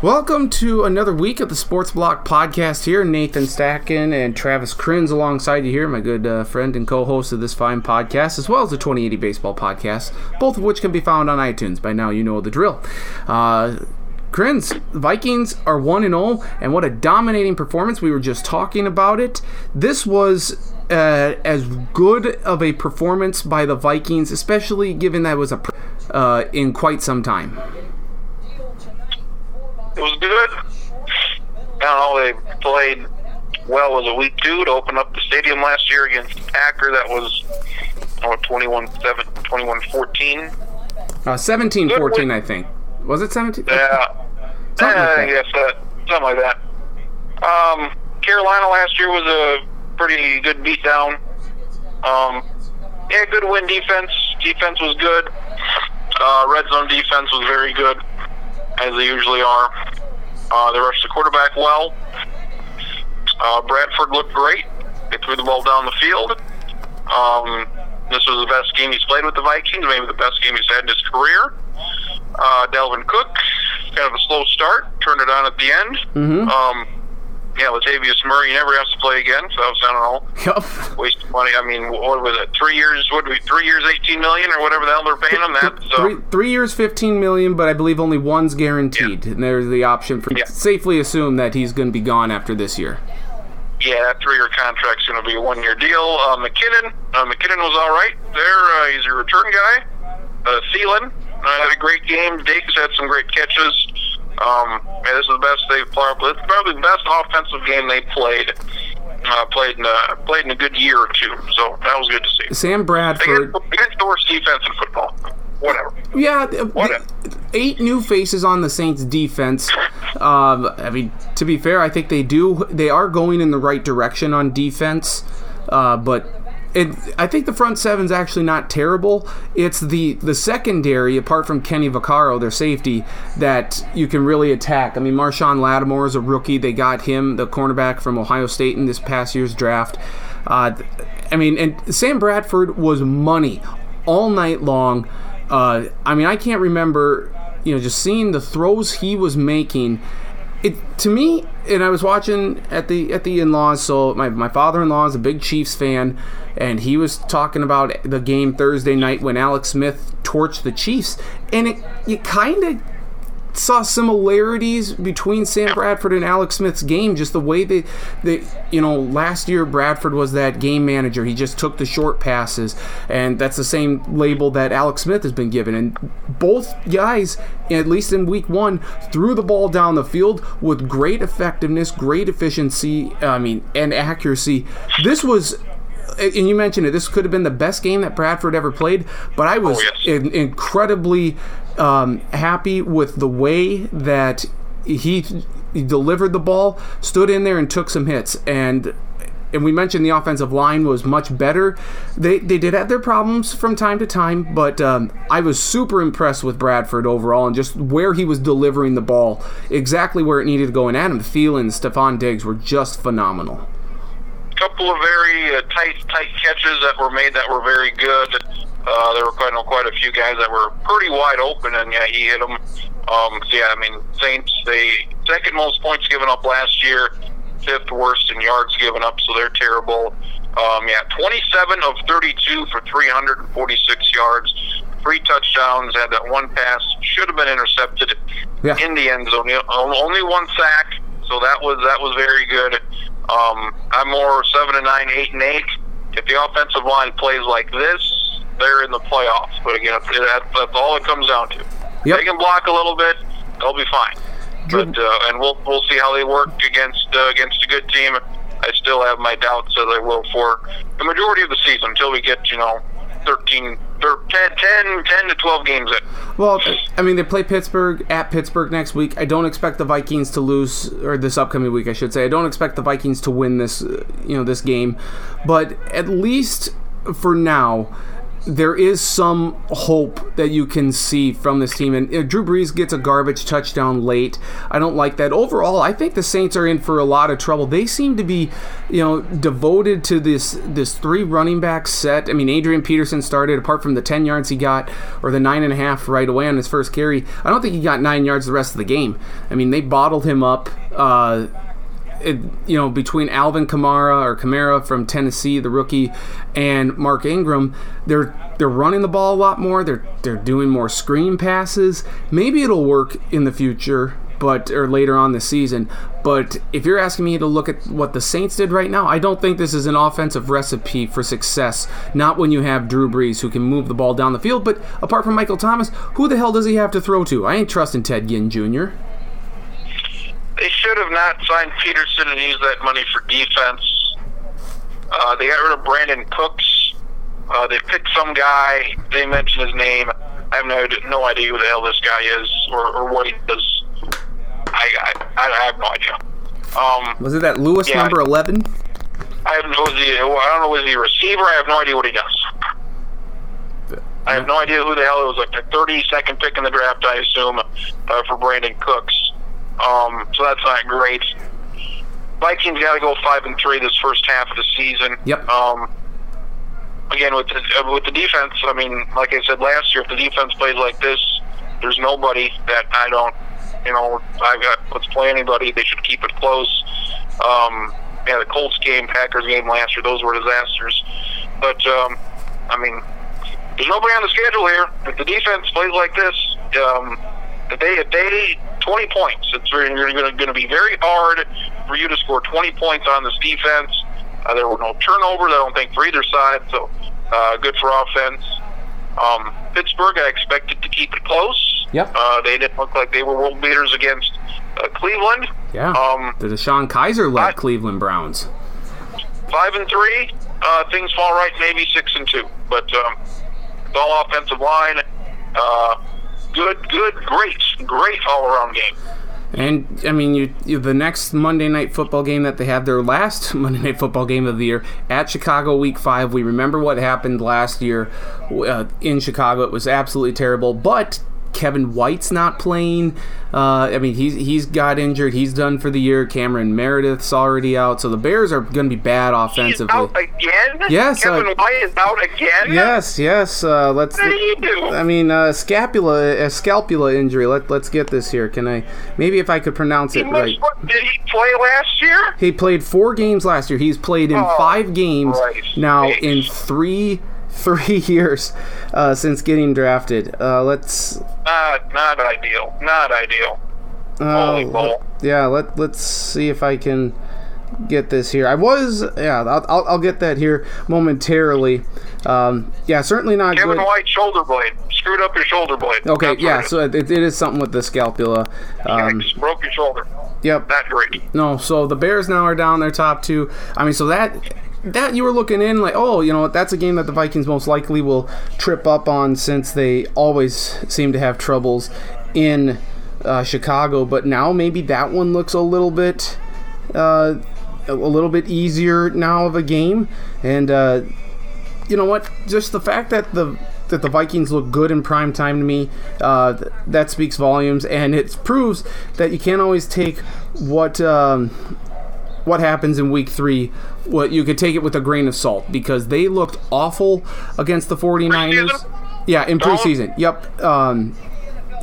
Welcome to another week of the Sports Block podcast here. Nathan Stacken and Travis Kriens alongside you here, my good uh, friend and co host of this fine podcast, as well as the 2080 Baseball podcast, both of which can be found on iTunes. By now, you know the drill. Uh, Vikings are 1 and 0, and what a dominating performance. We were just talking about it. This was uh, as good of a performance by the Vikings, especially given that it was a uh, in quite some time. It was good. I don't know, they played well was a week two to open up the stadium last year against Packer. That was oh, 21 21 14. Uh, 17 14, I think. Was it 17? Yeah. Something like that. yes, uh, something like that. Um, Carolina last year was a pretty good beatdown. Um, yeah, good win defense. Defense was good. Uh, red zone defense was very good, as they usually are. Uh, they rushed the quarterback well. Uh, Bradford looked great. They threw the ball down the field. Um, this was the best game he's played with the Vikings, maybe the best game he's had in his career. Uh, Dalvin Cook, kind of a slow start, turned it on at the end. Mhm. Um, yeah, Latavius Murray never has to play again, so I don't know, Yup. waste of money. I mean, what was it? Three years? What? would be Three years, eighteen million, or whatever the hell they're paying him. That so Three, three years, 15 million, but I believe only one's guaranteed. And there's the option for Yeah. safely assume that he's going to be gone after this year. yeah, that three-year contract's going to be a one-year deal. Uh, McKinnon, uh, McKinnon was all right there. Uh, he's a return guy. Uh, Thielen uh, had a great game. Diggs had some great catches. Um, yeah, this is the best they've played. It's probably the best offensive game they played. Uh, played in a, played in a good year or two, so that was good to see. Sam Bradford. Against, against the worst defense in football. Whatever. Yeah, Whatever. eight new faces on the Saints defense. Um, I mean, to be fair, I think they do. They are going in the right direction on defense, uh, but. It, I think the front seven's actually not terrible. It's the the secondary, apart from Kenny Vaccaro, their safety, that you can really attack. I mean, Marshon Lattimore is a rookie. They got him, the cornerback from Ohio State, in this past year's draft. Uh, I mean, and Sam Bradford was money all night long. Uh, I mean, I can't remember, you know, just seeing the throws he was making. It to me, and I was watching at the at the in-laws. So my my father-in-law is a big Chiefs fan, and he was talking about the game Thursday night when Alex Smith torched the Chiefs, and it you kind of saw similarities between Sam Bradford and Alex Smith's game. Just the way they, they, you know, last year Bradford was that game manager. He just took the short passes, and that's the same label that Alex Smith has been given. And both guys, at least in Week One, threw the ball down the field with great effectiveness, great efficiency. I mean, and accuracy. This was and you mentioned it. This could have been the best game that Bradford ever played, but I was Oh, yes. in- incredibly um, happy with the way that he, he delivered the ball, stood in there and took some hits, and and we mentioned the offensive line was much better. They they did have their problems from time to time, but um, I was super impressed with Bradford overall and just where he was delivering the ball, exactly where it needed to go. And Adam Thielen, Stefon Diggs were just phenomenal. couple of very uh, tight, tight catches that were made that were very good. Uh, there were quite, quite a few guys that were pretty wide open, and yeah, he hit them. Um, so yeah, I mean, Saints they second most points given up last year, fifth worst in yards given up, so they're terrible. Um, yeah, 27 of 32 for 346 yards, three touchdowns. Had that one pass should have been intercepted Yeah. in the end zone. Only one sack, so that was that was very good. Um, I'm more seven and nine, eight and eight. If the offensive line plays like this, they're in the playoffs. But again, that's, that's all it comes down to. Yep. They can block a little bit, they'll be fine. Good. But uh, and we'll we'll see how they work against uh, against a good team. I still have my doubts that they will for the majority of the season until we get you know 13, thir- 10, 10, 10 to 12 games in. Well, I mean, they play Pittsburgh at Pittsburgh next week. I don't expect the Vikings to lose, or this upcoming week, I should say. I don't expect the Vikings to win this, uh, you know, this game. But at least for now, there is some hope that you can see from this team. And Drew Brees gets a garbage touchdown late. I don't like that. Overall, I think the Saints are in for a lot of trouble. They seem to be, you know, devoted to this this three running back set. I mean, Adrian Peterson started apart from the ten yards he got or the nine and a half right away on his first carry. I don't think he got nine yards the rest of the game. I mean, they bottled him up. Uh, it, you know, between Alvin Kamara or Kamara from Tennessee, the rookie, and Mark Ingram, they're they're running the ball a lot more. They're they're doing more screen passes. Maybe it'll work in the future, but or later on the season. But if you're asking me to look at what the Saints did right now, I don't think this is an offensive recipe for success. Not when you have Drew Brees who can move the ball down the field. But apart from Michael Thomas, who the hell does he have to throw to? I ain't trusting Ted Ginn Jr. They should have not signed Peterson and used that money for defense. Uh, they got rid of Brandin Cooks. Uh, they picked some guy. They mentioned his name. I have no, no idea who the hell this guy is or, or what he does. I, I, I have no idea. Um, was it that Lewis yeah, number 11? I have no idea. I don't know. Was he a receiver? I have no idea what he does. I have no idea who the hell it was. Like the 32nd pick in the draft, I assume, uh, for Brandin Cooks. Um, so that's not great. Vikings got to go five and three this first half of the season. Yep. Um, again with the uh, with the defense, I mean, like I said last year, if the defense plays like this, there's nobody that I don't, you know, I've got let's play anybody. They should keep it close. Um, yeah, the Colts game, Packers game last year, those were disasters. But um, I mean, there's nobody on the schedule here. If the defense plays like this, um, if they if they 20 points. It's going to be very hard for you to score 20 points on this defense. Uh, there were no turnovers, I don't think, for either side, so uh, good for offense. Um, Pittsburgh, I expected to keep it close. Yep. Uh, they didn't look like they were world beaters against uh, Cleveland. Yeah. Um, the DeShone Kizer led Cleveland Browns. Five and three. Uh, things fall right, maybe six and two. But um, it's all offensive line. Uh, good, good, great, great all around game. And I mean, you, you, the next Monday night football game that they have, their last Monday night football game of the year at Chicago, Week Five. We remember what happened last year uh, in Chicago. It was absolutely terrible. But Kevin White's not playing. Uh, I mean, he's he's got injured. He's done for the year. Cameron Meredith's already out. So the Bears are going to be bad offensively. He's out again. Yes, Kevin uh, White is out again. Yes, yes. Uh, let's. What did he do? I mean, uh, scapula, a scapula injury. Let Let's get this here. Can I? Maybe if I could pronounce he it right. Did he play last year? He played four games last year. He's played in oh, five games Christ now in three three years uh, since getting drafted. Uh, let's. Not, not ideal. Not ideal. Holy Uh, bull. yeah, let let's see if I can get this here. I was yeah, I'll, I'll, I'll get that here momentarily. Um, yeah, certainly not Kevin good. White shoulder blade screwed up your shoulder blade. Okay, That's yeah, so it, it is something with the scapula. Um, Yikes, broke your shoulder. yep. Not great. No, so the Bears now are down their top two. I mean, so that that you were looking in like, oh, you know? That's a game that the Vikings most likely will trip up on since they always seem to have troubles in uh, Chicago. But now maybe that one looks a little bit. Uh, a little bit easier now of a game, and uh, you know what? Just the fact that the that the Vikings look good in prime time to me, uh, th- that speaks volumes, and it proves that you can't always take what um, what happens in week three. What you could take it with a grain of salt because they looked awful against the 49ers. Preseason? Yeah, in preseason. Yep. Um,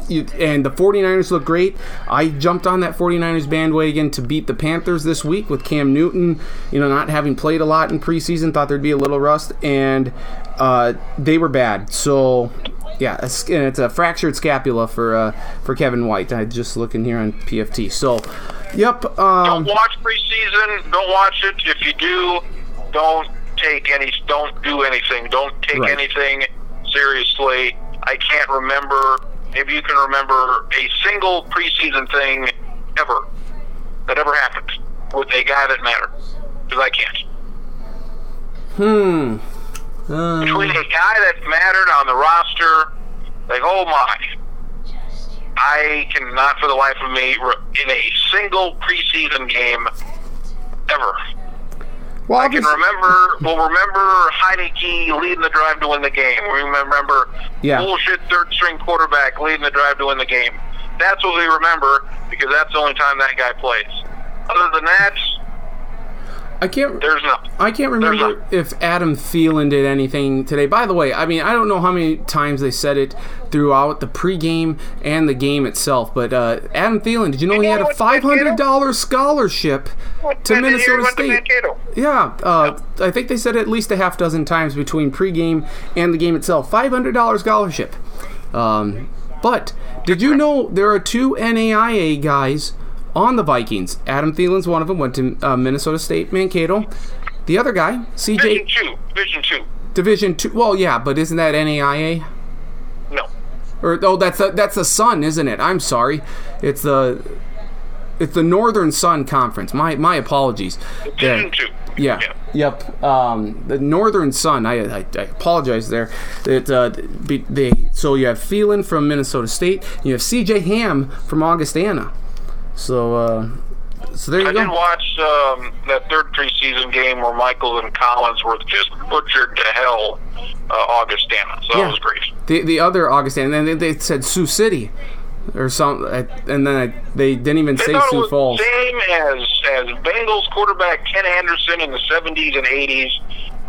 you, and the 49ers look great. I jumped on that 49ers bandwagon to beat the Panthers this week with Cam Newton, you know, not having played a lot in preseason, thought there'd be a little rust, and uh, they were bad. So, yeah, sc- and it's a fractured scapula for uh, for Kevin White. I just looking here on PFT. So, yep. Don't Um, watch preseason. Don't watch it. If you do, don't take any. Don't do anything. Don't take Right. anything seriously. I can't remember. Maybe you can remember a single preseason thing ever that ever happened with a guy that mattered. Because I can't. hmm. Uh, Between a guy that mattered on the roster, like oh my, I cannot for the life of me in a single preseason game ever. Well, I can remember. We'll remember Heinicke leading the drive to win the game. We remember Yeah. bullshit third string quarterback leading the drive to win the game. That's what we remember because that's the only time that guy plays. Other than that, I can't. there's nothing. I can't remember if Adam Thielen did anything today. By the way, I mean I don't know how many times they said it throughout the pregame and the game itself, but uh, Adam Thielen, did you know he had a five hundred dollars scholarship to And then he Minnesota to State? Yeah, uh, I think they said it at least a half dozen times between pregame and the game itself. Five hundred dollars scholarship. Um, but did you know there are two NAIA guys on the Vikings? Adam Thielen's one of them. Went to uh, Minnesota State Mankato. The other guy, CJ. Division two. Division two. Division Two. Well, yeah, but isn't that NAIA? No. Or oh, that's the, that's the Sun, isn't it? I'm sorry. It's the it's the Northern Sun Conference. My my apologies. Division two. Yeah. Yep. Um, the Northern Sun. I, I, I apologize there. It, uh, they, so you have Thielen from Minnesota State. You have C.J. Ham from Augustana. So uh, so there you go I did watch um, that third preseason game where Michael and Collinsworth just butchered to hell uh, Augustana. So Yeah. that was great. The the other Augustana. And then they, they said Sioux City. Or some, and then I, they didn't even They say Sioux was Falls. same as as Bengals quarterback Ken Anderson in the 70s and 80s.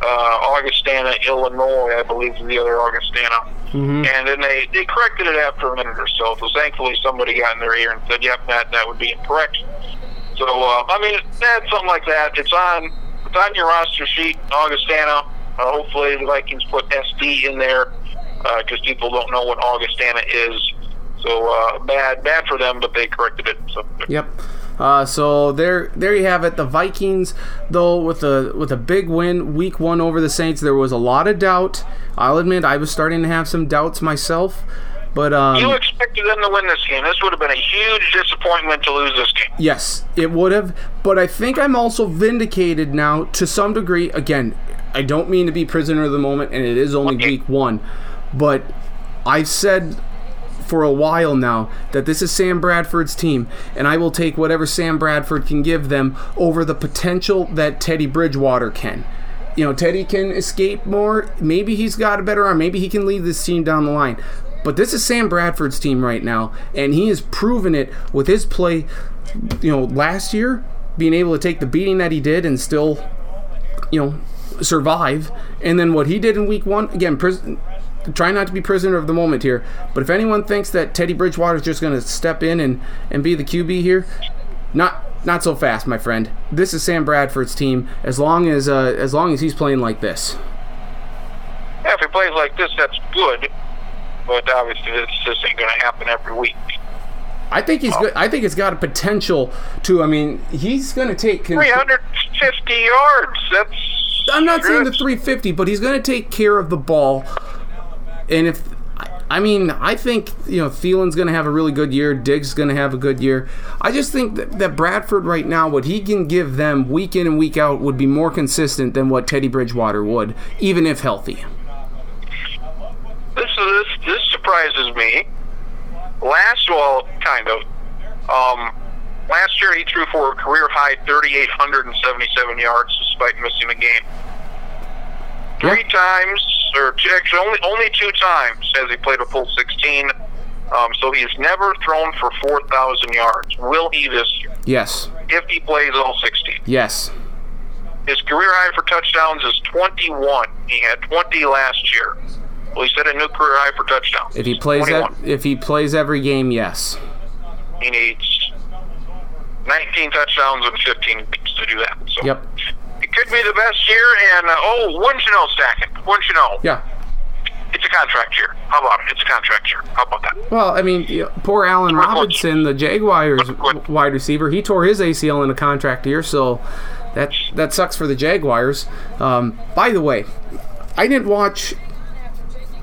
Uh, Augustana, Illinois, I believe, is the other Augustana. Mhm. And then they, they corrected it after a minute or so. So thankfully somebody got in their ear and said, yep, that, that would be incorrect. So, uh, I mean, that's something like that. It's on it's on your roster sheet, Augustana. Uh, hopefully the Vikings put SD in there because people don't know what Augustana is. So uh, bad, bad for them, but they corrected it. So Yep. Uh, so there, there you have it. The Vikings, though, with a with a big win, week one over the Saints, there was a lot of doubt. I'll admit, I was starting to have some doubts myself, but you um, expected them to win this game. This would have been a huge disappointment to lose this game. yes, it would have. But I think I'm also vindicated now to some degree. Again, I don't mean to be prisoner of the moment, and it is only Okay. week one, but I've said for a while now that this is Sam Bradford's team, and I will take whatever Sam Bradford can give them over the potential that Teddy Bridgewater can. You know, Teddy can escape more. Maybe he's got a better arm. Maybe he can lead this team down the line. But this is Sam Bradford's team right now, and he has proven it with his play. You know, last year being able to take the beating that he did and still, you know, survive. And then what he did in week one, again, try not to be prisoner of the moment here. But if anyone thinks that Teddy Bridgewater is just going to step in and, and be the QB here, not not so fast, my friend. This is Sam Bradford's team. As long as uh, as long as he's playing like this. Yeah, if he plays like this, that's good. But obviously, this just ain't going to happen every week. I think he's good. I think it's got a potential to. I mean, he's going to take. con- 350 yards. That's. I'm not saying the 350, but he's going to take care of the ball. And if I mean, I think you know Thielen's going to have a really good year. Diggs going to have a good year. I just think that, that Bradford right now, what he can give them week in and week out, would be more consistent than what Teddy Bridgewater would, even if healthy. This this this surprises me. Last, well, kind of. Um, last year he threw for a career high 3,877 yards despite missing a game. Three times, or two, actually only only two times has he played a full 16. Um, so he's never thrown for 4,000 yards. Will he this year? Yes, If he plays all 16. yes, His career high for touchdowns is 21. He had 20 last year. Well, he set a new career high for touchdowns. if he plays 21. that, if he plays every game, yes. He needs 19 touchdowns and 15 beats to do that. So Yep. Could be the best year. And uh, oh, wouldn't you know, Stacken? Wouldn't you know? Yeah. It's a contract year. How about it? It's a contract year. How about that? Well, I mean, you know, poor Allen. Robinson, the Jaguars wide receiver, he tore his ACL in a contract year, so that that sucks for the Jaguars. Um, by the way, I didn't watch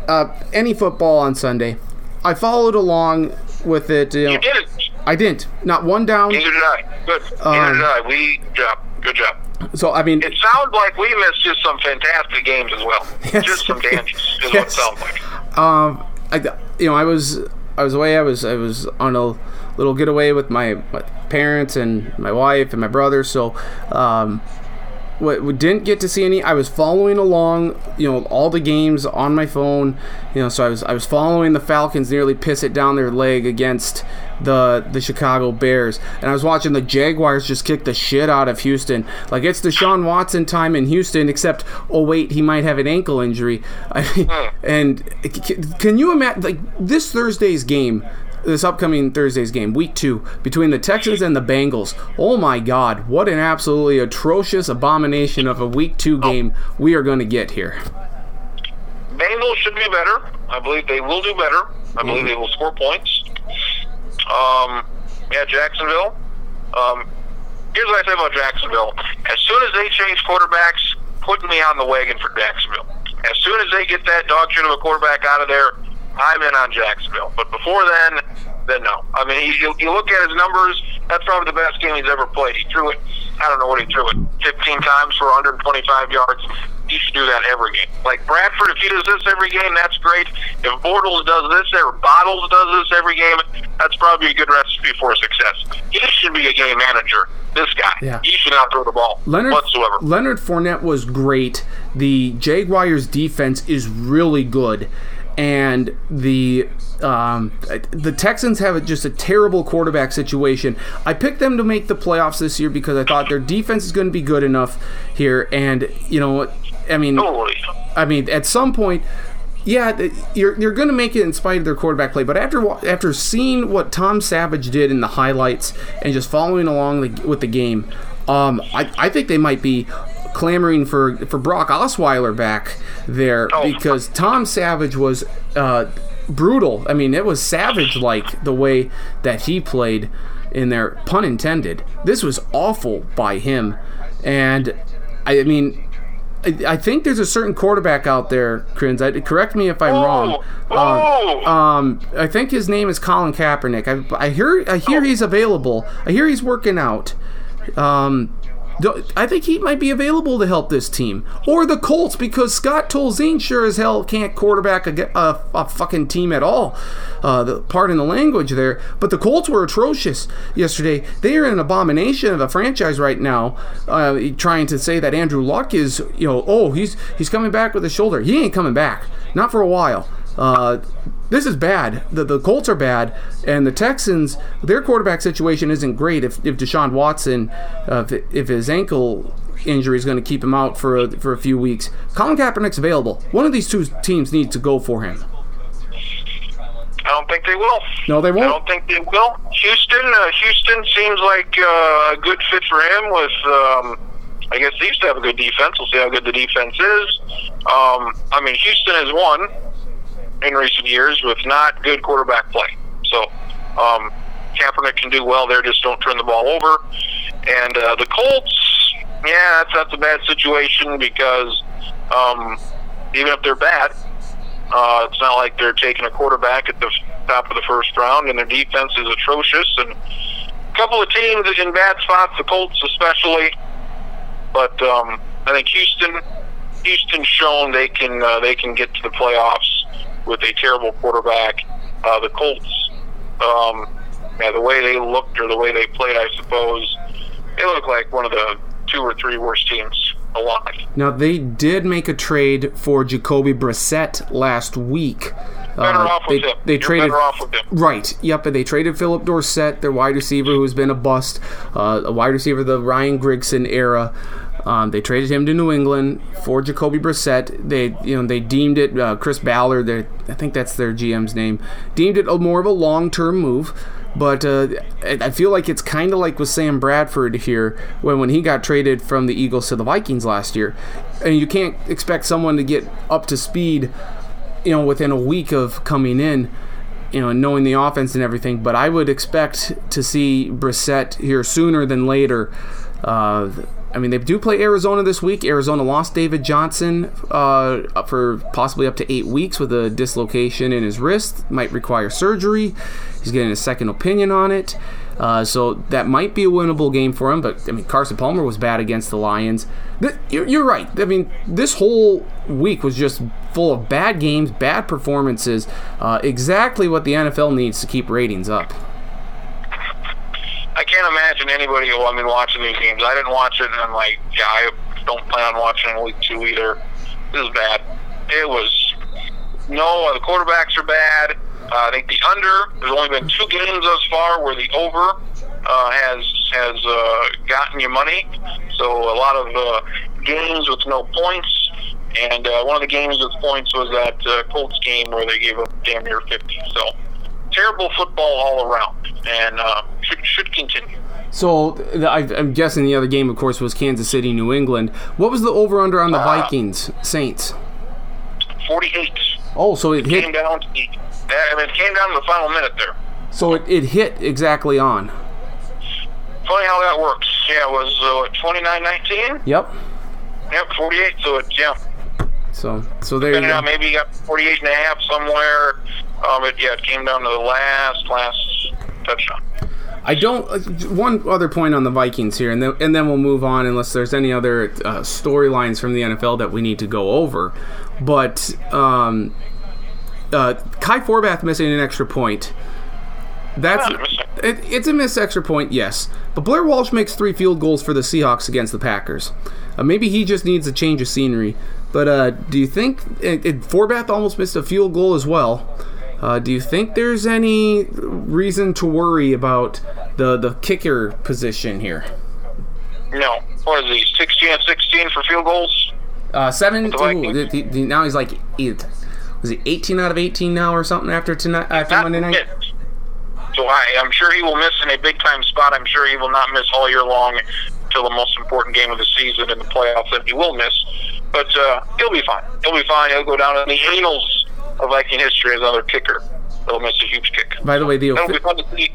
uh, any football on Sunday. I followed along with it. You know, You did it. I didn't. Not one down. Neither did I. Good. Um, Neither did I. We good job. Good job. So I mean, It sounds like we missed just some fantastic games as well. Yes. Just some games is what it Yes. sounds like. um, I, you know, I was I was away. I was I was on a little getaway with my, my parents and my wife and my brother. So, um, what we didn't get to see any. I was following along, you know, all the games on my phone. You know, so I was I was following the Falcons nearly piss it down their leg against the the Chicago Bears, and I was watching the Jaguars just kick the shit out of Houston. Like it's Deshaun Watson time in Houston, except oh wait, he might have an ankle injury. I, hmm. and can you imagine like this Thursday's game? This upcoming Thursday's game, week two, between the Texans and the Bengals. Oh my God, what an absolutely atrocious abomination of a week two game we are going to get here. Bengals should be better. I believe they will do better. I believe mm-hmm. they will score points. Um, yeah, Jacksonville. Um, here's what I say about Jacksonville. As soon as they change quarterbacks, put me on the wagon for Jacksonville. As soon as they get that dog shit of a quarterback out of there, I'm in on Jacksonville. But before then, then no. I mean, he, you, you look at his numbers. That's probably the best game he's ever played. He threw it. I don't know what he threw it. 15 times for 125 yards. He should do that every game. Like Bradford, if he does this every game, that's great. If Bortles does this, or Bottles does this every game, that's probably a good recipe for success. He should be a game manager. This guy, yeah. he should not throw the ball Leonard, whatsoever. Leonard Fournette was great. The Jaguars' defense is really good and the um, the Texans have just a terrible quarterback situation. I picked them to make the playoffs this year because I thought their defense is going to be good enough here, and you know, I mean, I mean, at some point. Yeah, you're, you're going to make it in spite of their quarterback play, but after after seeing what Tom Savage did in the highlights and just following along the, with the game, um, I, I think they might be clamoring for for Brock Osweiler back there oh. because Tom Savage was uh, brutal. I mean, it was savage like the way that he played in there. Pun intended. This was awful by him, and I, mean. I, think there's a certain quarterback out there, Kriens. Correct me if I'm oh, wrong. Oh. Um, I think his name is Colin Kaepernick. I, I hear I hear oh. he's available. I hear he's working out. Um, I think he might be available to help this team. Or the Colts, because Scott Tolzien sure as hell can't quarterback a, a, a fucking team at all. Uh, the, pardon the language there. But the Colts were atrocious yesterday. They are an abomination of a franchise right now, uh, trying to say that Andrew Luck is, you know, oh, he's, he's coming back with a shoulder. He ain't coming back. Not for a while. Uh, this is bad. The, the Colts are bad, and the Texans, their quarterback situation isn't great. If, if Deshaun Watson, uh, if, if his ankle injury is going to keep him out for a, for a few weeks, Colin Kaepernick's available. One of these two teams needs to go for him. I don't think they will. No, they won't. I don't think they will. Houston, uh, Houston seems like uh, a good fit for him. With, um, I guess they used to have a good defense. We'll see how good the defense is. Um, I mean, Houston has won in recent years with not good quarterback play. So um, Kaepernick can do well there, just don't turn the ball over. And uh, the Colts, yeah, that's that's a bad situation because um, even if they're bad, uh, it's not like they're taking a quarterback at the top of the first round, and their defense is atrocious. And a couple of teams in bad spots, the Colts especially. But um, I think Houston, Houston's shown they can uh, they can get to the playoffs with a terrible quarterback. Uh, the Colts, um, yeah, the way they looked or the way they played, I suppose, they look like one of the two or three worst teams alive. Now they did make a trade for Jacoby Brissett last week. Better uh, off with they, him. They traded right. Yep, and they traded Phillip Dorsett, their wide receiver, who's been a bust, uh, a wide receiver of the Ryan Grigson era. Um, they traded him to New England for Jacoby Brissett. They, you know, they deemed it uh, Chris Ballard. I think that's their GM's name. Deemed it a more of a long-term move. But uh, I feel like it's kind of like with Sam Bradford here when, when he got traded from the Eagles to the Vikings last year. And you can't expect someone to get up to speed, you know, within a week of coming in, you know, knowing the offense and everything. But I would expect to see Brissett here sooner than later. Uh, I mean, they do play Arizona this week. Arizona lost David Johnson uh, for possibly up to eight weeks with a dislocation in his wrist. Might require surgery. He's getting a second opinion on it. Uh, so that might be a winnable game for him. But, I mean, Carson Palmer was bad against the Lions. You're, you're right. I mean, this whole week was just full of bad games, bad performances. Uh, exactly what the NFL needs to keep ratings up. I can't imagine anybody. I mean, watching these games. I didn't watch it, and I'm like, yeah, I, don't plan on watching in week two either. This is bad. It was no. The quarterbacks are bad. Uh, I think the under. There's only been two games thus far where the over uh, has has uh, gotten you money. So a lot of uh, games with no points. And uh, one of the games with points was that uh, Colts game where they gave up damn near 50. So terrible football all around, and uh, should should continue. So I- I'm guessing the other game, of course, was Kansas City, New England. What was the over under on the Uh, Vikings Saints? 48 Oh, so it came hit. down to I mean, it came down to the final minute there. So it, it hit exactly on. Funny how that works. Yeah, it was uh, 29-19? Yep. Yep, 48. So it yeah, So so there you go. on maybe you got 48 and a half somewhere. Um, it, yeah, it came down to the last last touchdown. I don't. uh, One other point on the Vikings here, and then and then we'll move on unless there's any other uh, storylines from the NFL that we need to go over. But um, uh, Kai Forbath missing an extra point. That's it, it's a missed extra point, yes. But Blair Walsh makes three field goals for the Seahawks against the Packers. Uh, maybe he just needs a change of scenery. But uh, do you think it, it, Forbath almost missed a field goal as well? Uh, do you think there's any reason to worry about the the kicker position here? No, what is he? 16 and 16 for field goals. Uh, seven. the ooh, th- th- now he's like eight. Was he 18 out of 18 now or something after tonight after Monday night? So I, I'm sure he will miss in a big time spot. I'm sure he will not miss all year long till the most important game of the season in the playoffs, and he will miss. But uh, he'll be fine. He'll be fine. He'll go down in the annals of Viking history as another kicker. He'll miss a huge kick. By the way, the That'll fun to see.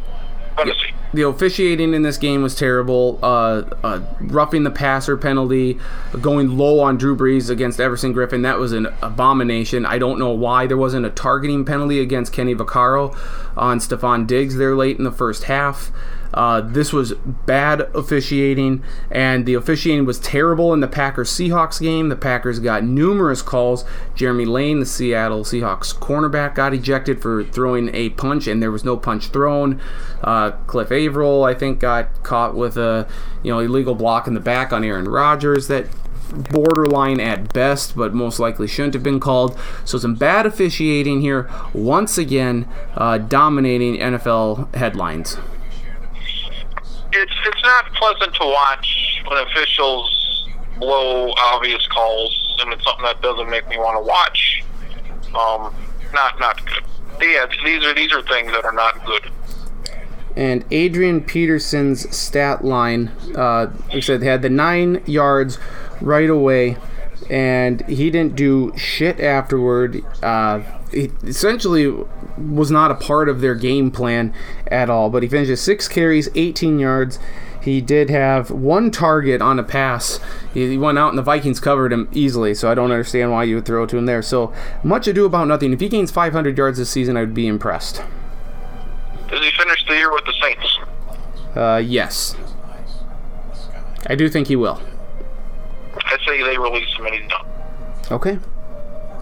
Fun to see. the officiating in this game was terrible. Uh, uh, roughing the passer penalty, going low on Drew Brees against Everson Griffen, that was an abomination. I don't know why there wasn't a targeting penalty against Kenny Vaccaro on Stefon Diggs there late in the first half. Uh, this was bad officiating, and the officiating was terrible in the Packers Seahawks game. The Packers got numerous calls. Jeremy Lane, the Seattle Seahawks cornerback, got ejected for throwing a punch, and there was no punch thrown. Uh, Cliff Avril, I think, got caught with a you know illegal block in the back on Aaron Rodgers that borderline at best, but most likely shouldn't have been called. So some bad officiating here, once again, uh, dominating NFL headlines. It's it's not pleasant to watch when officials blow obvious calls, and it's something that doesn't make me want to watch. Um, not not good. Yeah, these are these are things that are not good. And Adrian Peterson's stat line, uh, like I said, had the nine yards right away, and he didn't do shit afterward. Uh, he essentially was not a part of their game plan at all. But he finished with six carries, 18 yards. He did have one target on a pass. He he went out and the Vikings covered him easily, so I don't understand why you would throw to him there. So much ado about nothing. If he gains 500 yards this season, I would be impressed. Does he finish the year with the Saints? Uh, yes. I do think he will. I say they release him and he's done. Okay.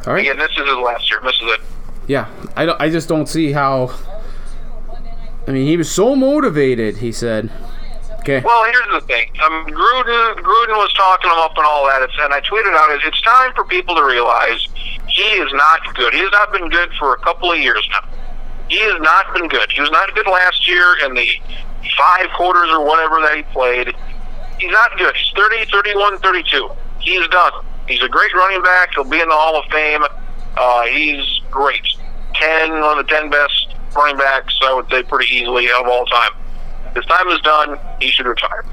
All right. Again, this is his last year. This is it. Yeah. I, don't, I just don't see how. I mean, he was so motivated, he said. Okay. Well, here's the thing. Um, Gruden, Gruden was talking him up and all that, and I tweeted out, "It's time for people to realize he is not good. He has not been good for a couple of years now. He has not been good. He was not good last year in the five quarters or whatever that he played. He's not good. He's 30, 31, 32. He's done. He's a great running back. He'll be in the Hall of Fame. Uh, he's great. 10, one of the 10 best running backs, I would say, pretty easily of all time. His time is done. He should retire.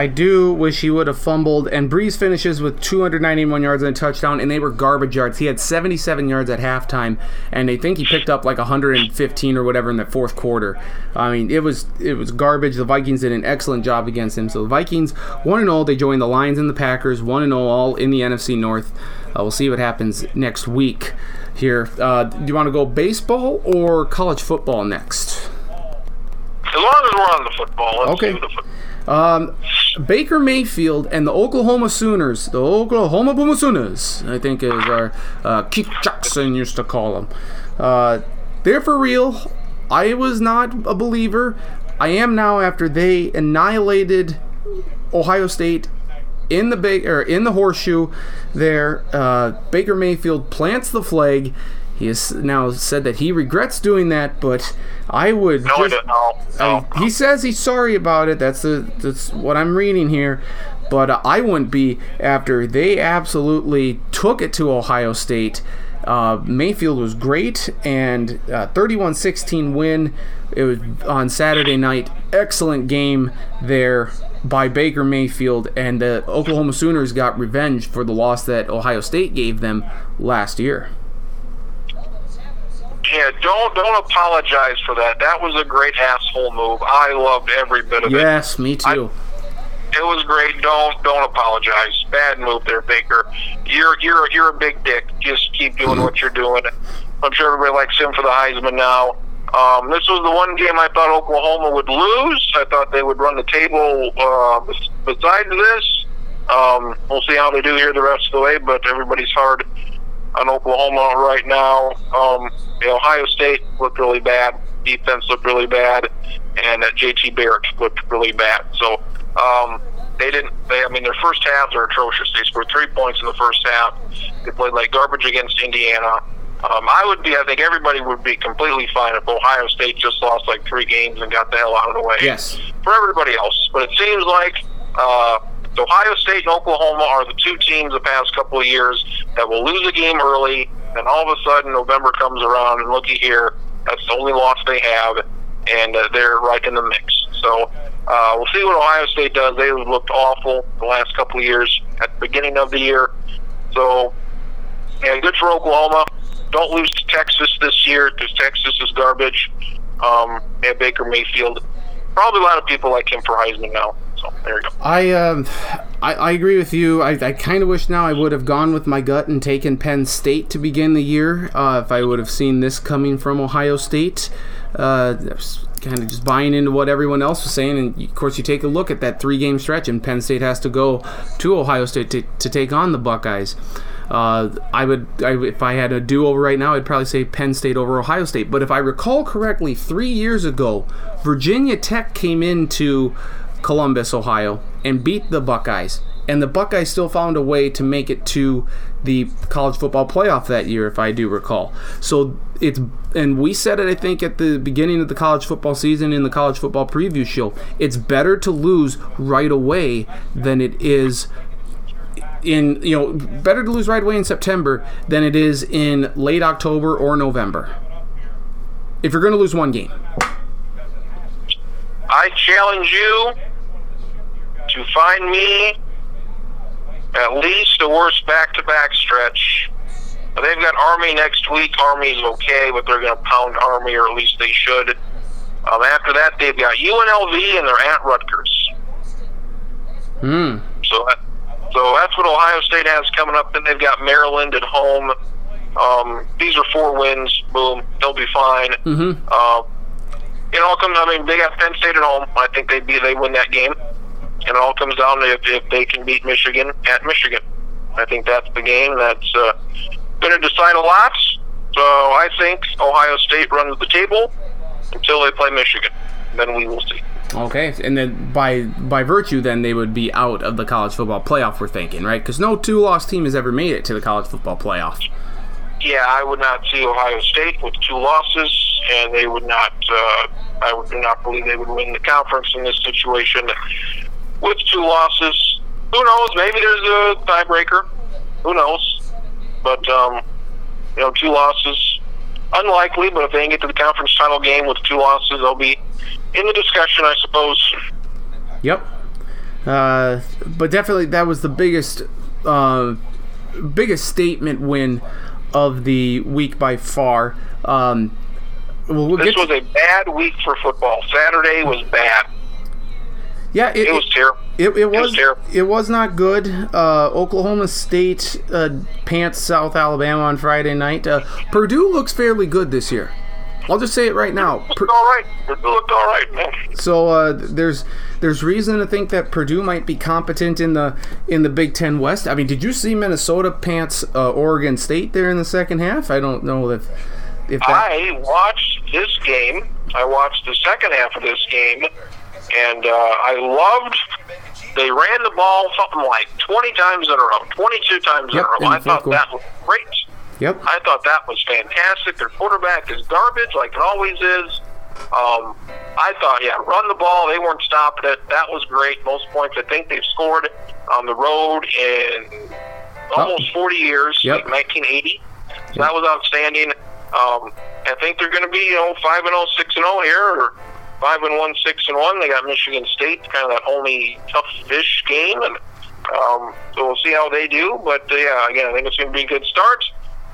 I do wish he would have fumbled. And Brees finishes with 291 yards and a touchdown, and they were garbage yards. He had 77 yards at halftime, and I think he picked up like 115 or whatever in the fourth quarter. I mean, it was it was garbage. The Vikings did an excellent job against him. So the Vikings, 1 and all. they join the Lions and the Packers, 1 0, all in the NFC North. Uh, we'll see what happens next week here. Uh, do you want to go baseball or college football next? As long as we're on the football, let's Okay. the football. Um, Baker Mayfield and the Oklahoma Sooners, the Oklahoma Boomer Sooners, I think is our uh, Keith Jackson used to call them. Uh, they're for real. I was not a believer. I am now after they annihilated Ohio State in the ba- or in the horseshoe there. Uh, Baker Mayfield plants the flag. He has now said that he regrets doing that, but I would. No, just, no, no. I, he says he's sorry about it. That's the that's what I'm reading here. But uh, I wouldn't be after they absolutely took it to Ohio State. Uh, Mayfield was great and uh, 31-16 win. It was on Saturday night. Excellent game there by Baker Mayfield, and the Oklahoma Sooners got revenge for the loss that Ohio State gave them last year. Yeah, don't don't apologize for that. That was a great asshole move. I loved every bit of it. Yes, me too. It was great. Don't don't apologize. Bad move there, Baker. You're you're you're a big dick. Just keep doing what you're doing. I'm sure everybody likes him for the Heisman now. Um, this was the one game I thought Oklahoma would lose. I thought they would run the table. Uh, besides this, um, we'll see how they do here the rest of the way. But everybody's hard on Oklahoma right now. Um, the Ohio State looked really bad. Defense looked really bad, and uh, JT Barrett looked really bad. So um, they didn't. They, I mean, their first halves are atrocious. They scored three points in the first half. They played like garbage against Indiana. Um, I would be. I think everybody would be completely fine if Ohio State just lost like three games and got the hell out of the way. Yes. For everybody else, but it seems like uh, Ohio State and Oklahoma are the two teams the past couple of years that will lose a game early, and all of a sudden November comes around and looky here, that's the only loss they have, and uh, they're right in the mix. So uh, we'll see what Ohio State does. They looked awful the last couple of years at the beginning of the year. So yeah, good for Oklahoma. Don't lose to Texas this year because Texas is garbage. Um, yeah, Baker Mayfield. Probably a lot of people like him for Heisman now. So there you go. I um, I, I agree with you. I, I kind of wish now I would have gone with my gut and taken Penn State to begin the year. Uh, if I would have seen this coming from Ohio State, uh, kind of just buying into what everyone else was saying. And of course, you take a look at that three-game stretch, and Penn State has to go to Ohio State to, to take on the Buckeyes. Uh, I would, I, if I had a do-over right now, I'd probably say Penn State over Ohio State. But if I recall correctly, three years ago, Virginia Tech came into Columbus, Ohio, and beat the Buckeyes. And the Buckeyes still found a way to make it to the college football playoff that year, if I do recall. So it's, and we said it, I think, at the beginning of the college football season in the college football preview show. It's better to lose right away than it is in, you know, better to lose right away in September than it is in late October or November. If you're going to lose one game. I challenge you to find me at least a worst back-to-back stretch. They've got Army next week. Army's okay, but they're going to pound Army, or at least they should. Um, after that, they've got UNLV and they're at Rutgers. Hmm. So, that, so that's what Ohio State has coming up. Then they've got Maryland at home. Um, these are four wins. Boom, they'll be fine. Mm-hmm. Uh, it all comes. I mean, they got Penn State at home. I think they'd be they win that game. And it all comes down to if, if they can beat Michigan at Michigan. I think that's the game that's uh, going to decide a lot. So I think Ohio State runs the table until they play Michigan. Then we will see. Okay, and then by by virtue, then they would be out of the college football playoff. We're thinking, right? Because no two-loss team has ever made it to the college football playoff. Yeah, I would not see Ohio State with two losses, and they would not. Uh, I would not believe they would win the conference in this situation with two losses. Who knows? Maybe there's a tiebreaker. Who knows? But um, you know, two losses unlikely. But if they can get to the conference title game with two losses, they'll be in the discussion, I suppose. Yep. Uh, but definitely, that was the biggest, uh, biggest statement win of the week by far. Um, well, we'll This was a bad week for football. Saturday was bad. Yeah, it, It was terrible. It, it was it was not good. Uh, Oklahoma State uh, pants South Alabama on Friday night. Uh, Purdue looks fairly good this year. I'll just say it right now. Looked all right. It looked all right, man. so uh, there's there's reason to think that Purdue might be competent in the in the Big Ten West. I mean, did you see Minnesota pants uh, Oregon State there in the second half? I don't know if if that. I watched this game. I watched the second half of this game, and uh, I loved they ran the ball something like 20 times in a row, 22 times Yep, in a row. I thought fourth that was great. Yep. I thought that was fantastic. Their quarterback is garbage, like it always is. Um, I thought, yeah, run the ball. They weren't stopping it. That was great. Most points I think they've scored on the road in almost 40 years, Yep. like 1980. So that was outstanding. Um, I think they're going to be, you know, five and 0, 6 and 0 here, or five and one, six and one. They got Michigan State, kind of that only tough fish game, and um, so we'll see how they do. But uh, yeah, again, I think it's going to be a good start.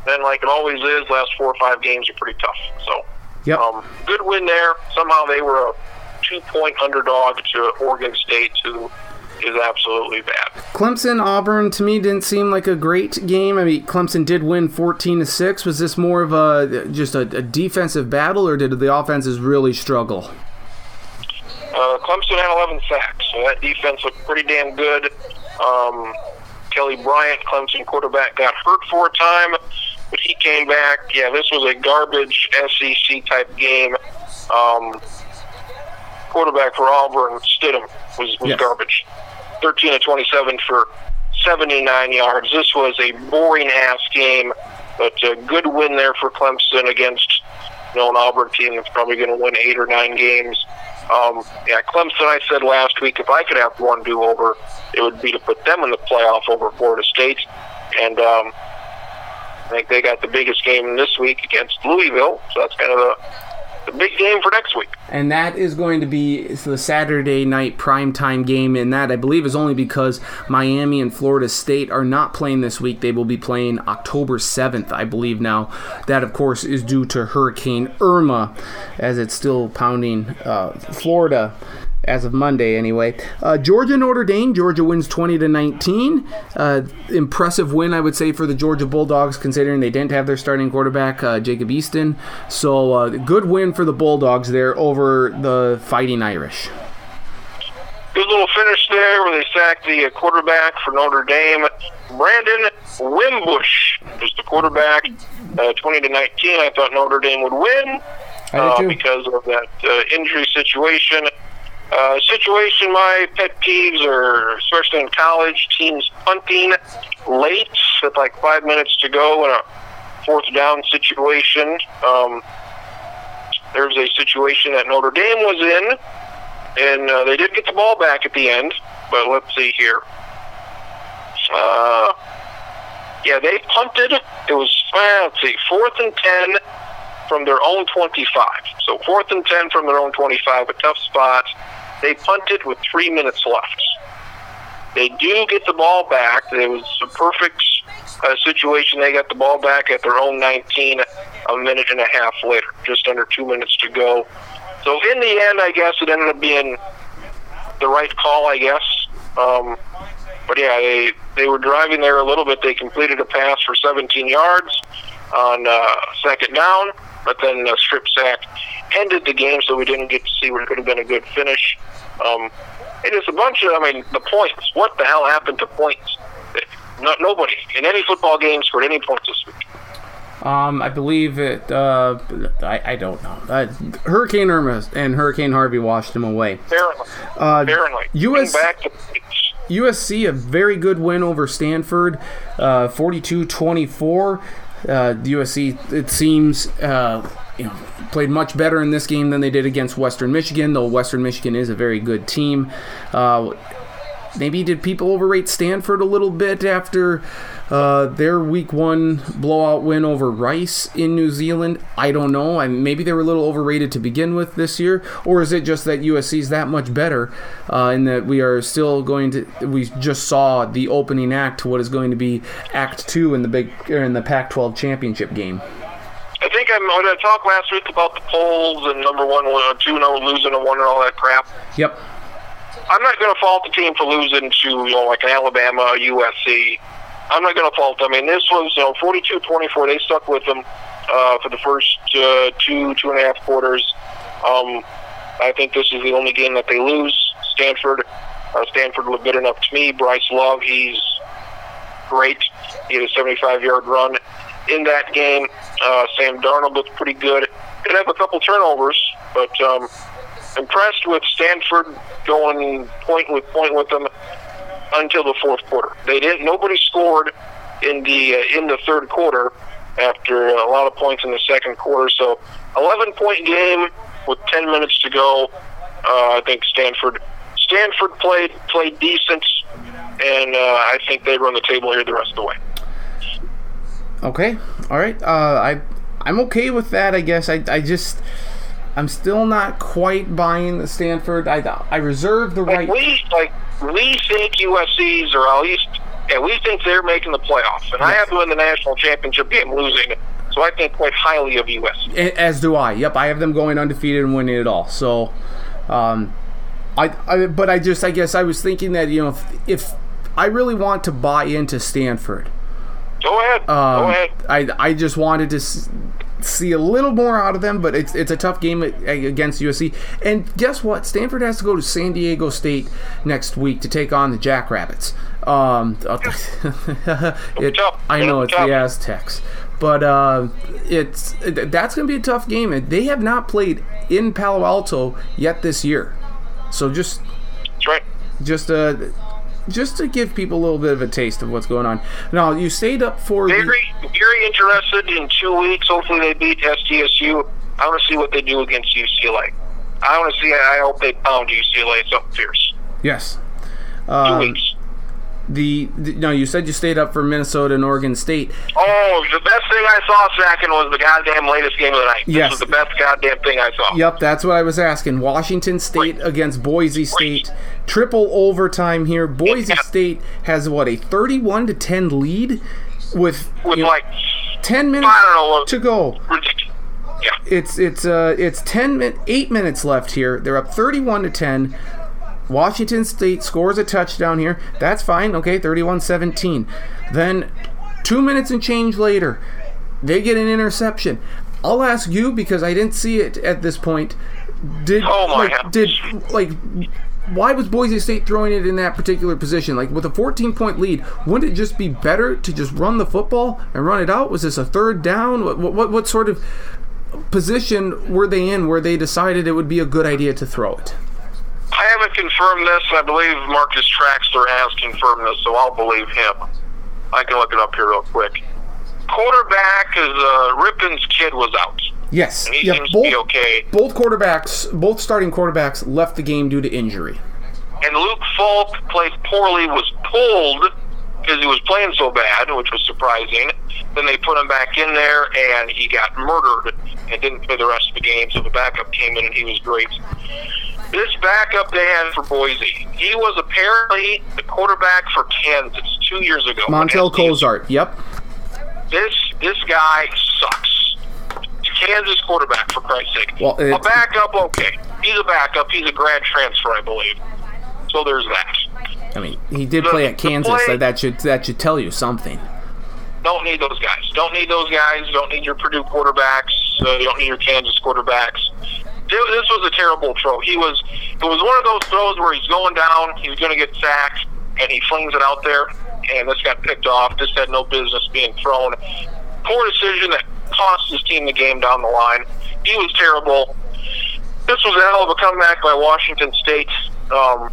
Then, like it always is, last four or five games are pretty tough. So, Yep. um, good win there. Somehow they were a two-point underdog to Oregon State, who is absolutely bad. Clemson Auburn to me didn't seem like a great game. I mean, Clemson did win 14 to 6. Was this more of a just a, a defensive battle or did the offenses really struggle? Uh, Clemson had 11 sacks, so that defense looked pretty damn good. Um, Kelly Bryant, Clemson quarterback, got hurt for a time, but he came back. Yeah, this was a garbage SEC type game. Um, quarterback for Auburn, Stidham, was, was Yes. garbage. 13 to 27 for 79 yards. This was a boring ass game, but a good win there for Clemson against you know, an Auburn team that's probably going to win eight or nine games. Um, yeah, Clemson, I said last week, if I could have one do over, it would be to put them in the playoff over Florida State. And um, I think they got the biggest game this week against Louisville, so that's kind of the, the big game for next week. And that is going to be the Saturday night primetime game, and that I believe is only because Miami and Florida State are not playing this week. They will be playing October 7th, I believe now. That, of course, is due to Hurricane Irma, as it's still pounding uh, Florida as of Monday anyway. Uh, Georgia Notre Dame. Georgia wins 20 to 19. Uh, impressive win, I would say, for the Georgia Bulldogs, considering they didn't have their starting quarterback uh, Jacob Eason. So uh, good win for the Bulldogs there over the Fighting Irish. Good little finish there where they sacked the uh, quarterback for Notre Dame. Brandon Wimbush was the quarterback. Uh, 20 to 19. I thought Notre Dame would win because of that uh, injury situation. Uh, situation, my pet peeves are, especially in college, teams punting late with like five minutes to go in a fourth down situation. Um, there's a situation that Notre Dame was in, and uh, they did get the ball back at the end. But let's see here. Uh, yeah, they punted. It was uh, let's see, fourth and ten from their own 25. So fourth and 10 from their own 25, a tough spot. They punted with three minutes left. They do get the ball back. It was a perfect uh, situation. They got the ball back at their own 19 a minute and a half later, just under two minutes to go. So in the end, I guess it ended up being the right call, I guess. Um, but yeah, they they were driving there a little bit. They completed a pass for 17 yards on uh, second down, but then a strip sack ended the game, so we didn't get to see what could have been a good finish. Um, it is a bunch of, I mean, the points. What the hell happened to points? No, nobody in any football game scored any points this week. Um, I believe it. Uh, I, I don't know. Uh, Hurricane Irma and Hurricane Harvey washed them away. Apparently, Uh, apparently. US back to. USC, a very good win over Stanford, uh, 42-24. Uh, USC, it seems, uh, you know, played much better in this game than they did against Western Michigan, though Western Michigan is a very good team. Uh, maybe did people overrate Stanford a little bit after uh, their week one blowout win over Rice in New Zealand? I don't know. I, maybe they were a little overrated to begin with this year, or is it just that USC is that much better uh, in that we are still going to? We just saw the opening act to what is going to be Act Two in the big er, in the Pac-12 championship game. I think I'm when I talked last week about the polls and number one, uh, two, no, losing a one and all that crap. Yep. I'm not going to fault the team for losing to you know like an Alabama, USC. I'm not going to fault them. I mean, this was you know 42-24. They stuck with them uh, for the first uh, two two and a half quarters. Um, I think this is the only game that they lose. Stanford, uh, Stanford looked good enough to me. Bryce Love, he's great. He had a 75-yard run in that game. Uh, Sam Darnold looked pretty good. Did have a couple turnovers, but um, impressed with Stanford going point with point with them until the fourth quarter. They didn't. Nobody scored in the uh, in the third quarter after a lot of points in the second quarter. So, 11 point game with 10 minutes to go. Uh, I think Stanford Stanford played played decent, and uh, I think they run the table here the rest of the way. Okay, all right. Uh, I I'm okay with that. I guess I I just. I'm still not quite buying the Stanford. I, I reserve the right. Like we like we think USC's are at least yeah we think they're making the playoffs, and I have them in the national championship game losing. So I think quite highly of USC. As do I. Yep, I have them going undefeated and winning it all. So, um, I, I but I just I guess I was thinking that you know if, if I really want to buy into Stanford, Go ahead. um, Go ahead. I I just wanted to see a little more out of them, but it's it's a tough game against USC. And guess what? Stanford has to go to San Diego State next week to take on the Jackrabbits. Um, it. I know It's the. Aztecs, but uh, it's that's going to be a tough game, and they have not played in Palo Alto yet this year. So just That's right. just uh just to give people a little bit of a taste of what's going on. Now you stayed up for the, Very, very interested in two weeks. Hopefully they beat SDSU. I want to see what they do against UCLA. I want to see. I hope they pound UCLA something fierce. yes. Two Um, weeks. The, the no, you said you stayed up for Minnesota and Oregon State. Oh, the best thing I saw second was the goddamn latest game of the night. Yes. This was the best goddamn thing I saw. Yep, that's what I was asking. Washington State against Boise State, triple overtime here. Boise Yeah. State has what a thirty-one to ten lead with, With you know, like, ten minutes know to go. ridiculous. Yeah. It's it's uh it's ten min eight minutes left here. They're up thirty-one to ten. Washington State scores a touchdown here. That's fine. Okay, 31-17. Then two minutes and change later, they get an interception. I'll ask you because I didn't see it at this point. Did Oh, my like did like why was Boise State throwing it in that particular position? Like with a 14 point lead, wouldn't it just be better to just run the football and run it out? Was this a third down? What what, what sort of position were they in where they decided it would be a good idea to throw it? I haven't confirmed this. I believe Marcus Traxler has confirmed this, so I'll believe him. I can look it up here real quick. Quarterback is uh, kid was out. Yes. And he Yeah, seems both, to be okay. both quarterbacks, both starting quarterbacks left the game due to injury. And Luke Falk played poorly, was pulled because he was playing so bad, which was surprising. Then they put him back in there, and he got murdered and didn't play the rest of the game. So the backup came in, and he was great. This backup they had for Boise, he was apparently the quarterback for Kansas two years ago. Montell Cozart. Yep. This this guy sucks. Kansas quarterback for Christ's sake. Well, a backup, okay. He's a backup. He's a grad transfer, I believe. So there's that. I mean, he did The- play at Kansas. play- so that should that should tell you something. Don't need those guys. Don't need those guys. Don't need your Purdue quarterbacks. Uh, you don't need your Kansas quarterbacks. This was a terrible throw. He was. It was one of those throws where he's going down. He's going to get sacked, and he flings it out there, and this got picked off. This had no business being thrown. Poor decision that cost his team the game down the line. He was terrible. This was a hell of a comeback by Washington State. Um,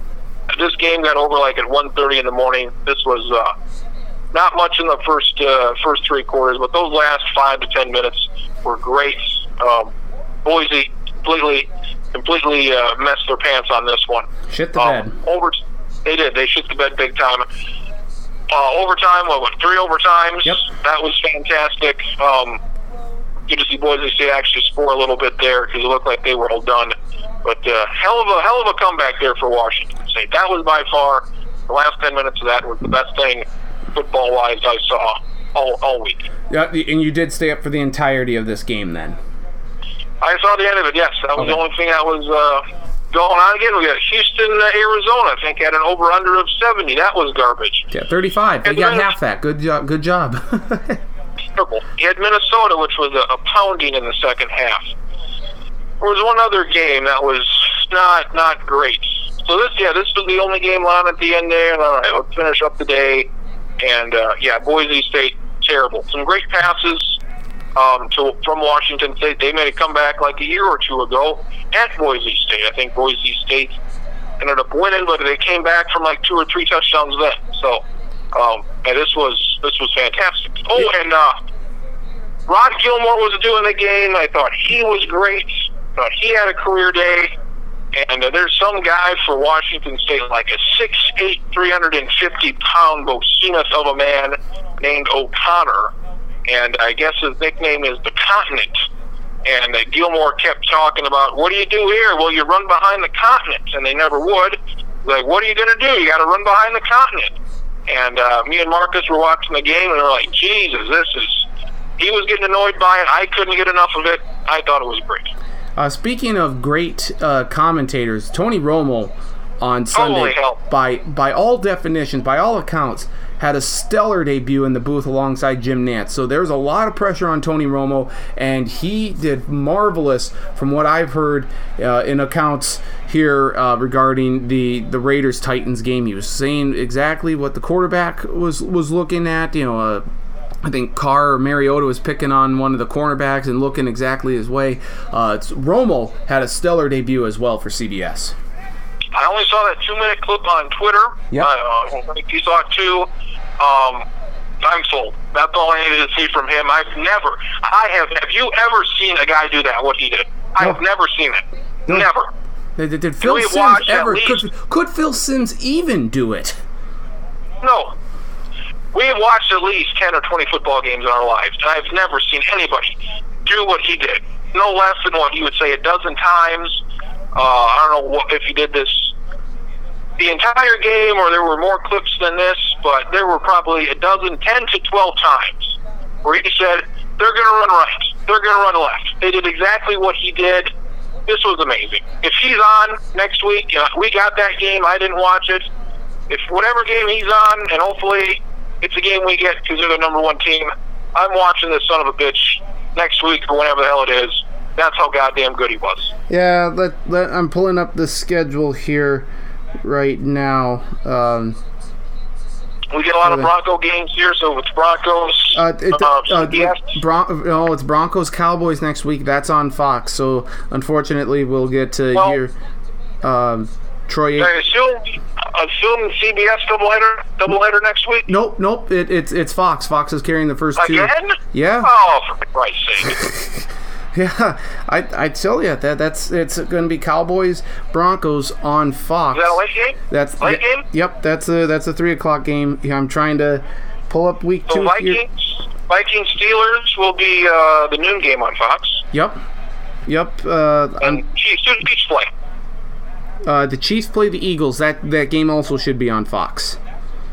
this game got over like at 1.30 in the morning. This was uh, not much in the first uh, first three quarters, but those last five to ten minutes were great. Um, Boise completely completely uh, messed their pants on this one. Shit the Um, bed. over, they did. They shit the bed big time. Uh, overtime, what, what, three overtimes? Yep. That was fantastic. Um, good to see Boise State actually score a little bit there because it looked like they were all done. But uh, hell of a hell of a comeback there for Washington State. That was by far the last ten minutes of that was the best thing football wise I saw all all week. Yeah, and you did stay up for the entirety of this game then. I saw the end of it. Yes, that was the only thing that was uh, going on. Again, we got Houston, uh, Arizona. I think had an over under of seventy. That was garbage. Yeah, 35. They got then- half that. Good job. Good job. Terrible. You had Minnesota, which was a, a pounding in the second half. There was one other game that was not not great. So this, yeah, this was the only game on at the end there. And all right, let's finish up the day. And uh, yeah, Boise State terrible. Some great passes. Um, to from Washington State. They made a comeback like a year or two ago at Boise State. I think Boise State ended up winning, but they came back from like two or three touchdowns then. So, um, and this was this was fantastic. Oh, and uh, Rod Gilmore was doing the game. I thought he was great. I Thought he had a career day. And uh, there's some guy for Washington State, like a 6'8", 350 pound behemoth of a man named O'Connell, and I guess his nickname is the Continent. And uh, Gilmore kept talking about, what do you do here? Well, you run behind the continent, and they never would. Like, what are you going to do? You got to run behind the continent. And uh, me and Marcus were watching the game, and we are like, Jesus, this is. He was getting annoyed by it. I couldn't get enough of it. I thought it was great. Uh, speaking of great uh, commentators, Tony Romo on Sunday, by by all definitions, by all accounts, had a stellar debut in the booth alongside Jim Nantz. So there's a lot of pressure on Tony Romo, and he did marvelous from what I've heard uh, in accounts here uh, regarding the the Raiders Titans game. He was saying exactly what the quarterback was was looking at. You know. Uh, I think Carr or Mariota was picking on one of the cornerbacks and looking exactly his way. Uh, Romo had a stellar debut as well for CBS. I only saw that two minute clip on Twitter. Yeah. Uh, you saw it too. Um, I'm sold. That's all I needed to see from him. I've never, I have, have you ever seen a guy do that, what he did? I have never seen it. No. Never. Did, did Phil Simms ever, could, could Phil Simms even do it? No. We have watched at least 10 or 20 football games in our lives, and I've never seen anybody do what he did. No less than what he would say a dozen times. Uh, I don't know what, if he did this the entire game or there were more clips than this, but there were probably a dozen, 10 to 12 times where he said, they're going to run right, they're going to run left. They did exactly what he did. This was amazing. If he's on next week, you know, we got that game. I didn't watch it. If whatever game he's on, and hopefully it's a game we get because they're the number one team. I'm watching this son of a bitch next week or whenever the hell it is. That's how goddamn good he was. Yeah, let, let, I'm pulling up the schedule here right now. Um, we get a lot of Bronco games here, so it's Broncos. Uh, it, uh, uh, Bron- no, it's Broncos Cowboys next week. That's on Fox. So unfortunately, we'll get to well, hear um, Troy. I assume assume CBS doubleheader doubleheader next week. Nope, nope. It, it's it's Fox. Fox is carrying the first Again? two. Yeah. Oh, for Christ's sake. yeah, I I tell you that that's it's going to be Cowboys Broncos on Fox. Is that a late game? That's late game. Yep, that's a that's a three o'clock game. Yeah, I'm trying to pull up week so two. Vikings, here. Vikings Steelers will be uh, the noon game on Fox. Yep, yep. Uh, and Chiefs, who Chiefs play? Uh, the Chiefs play the Eagles. That that game also should be on Fox.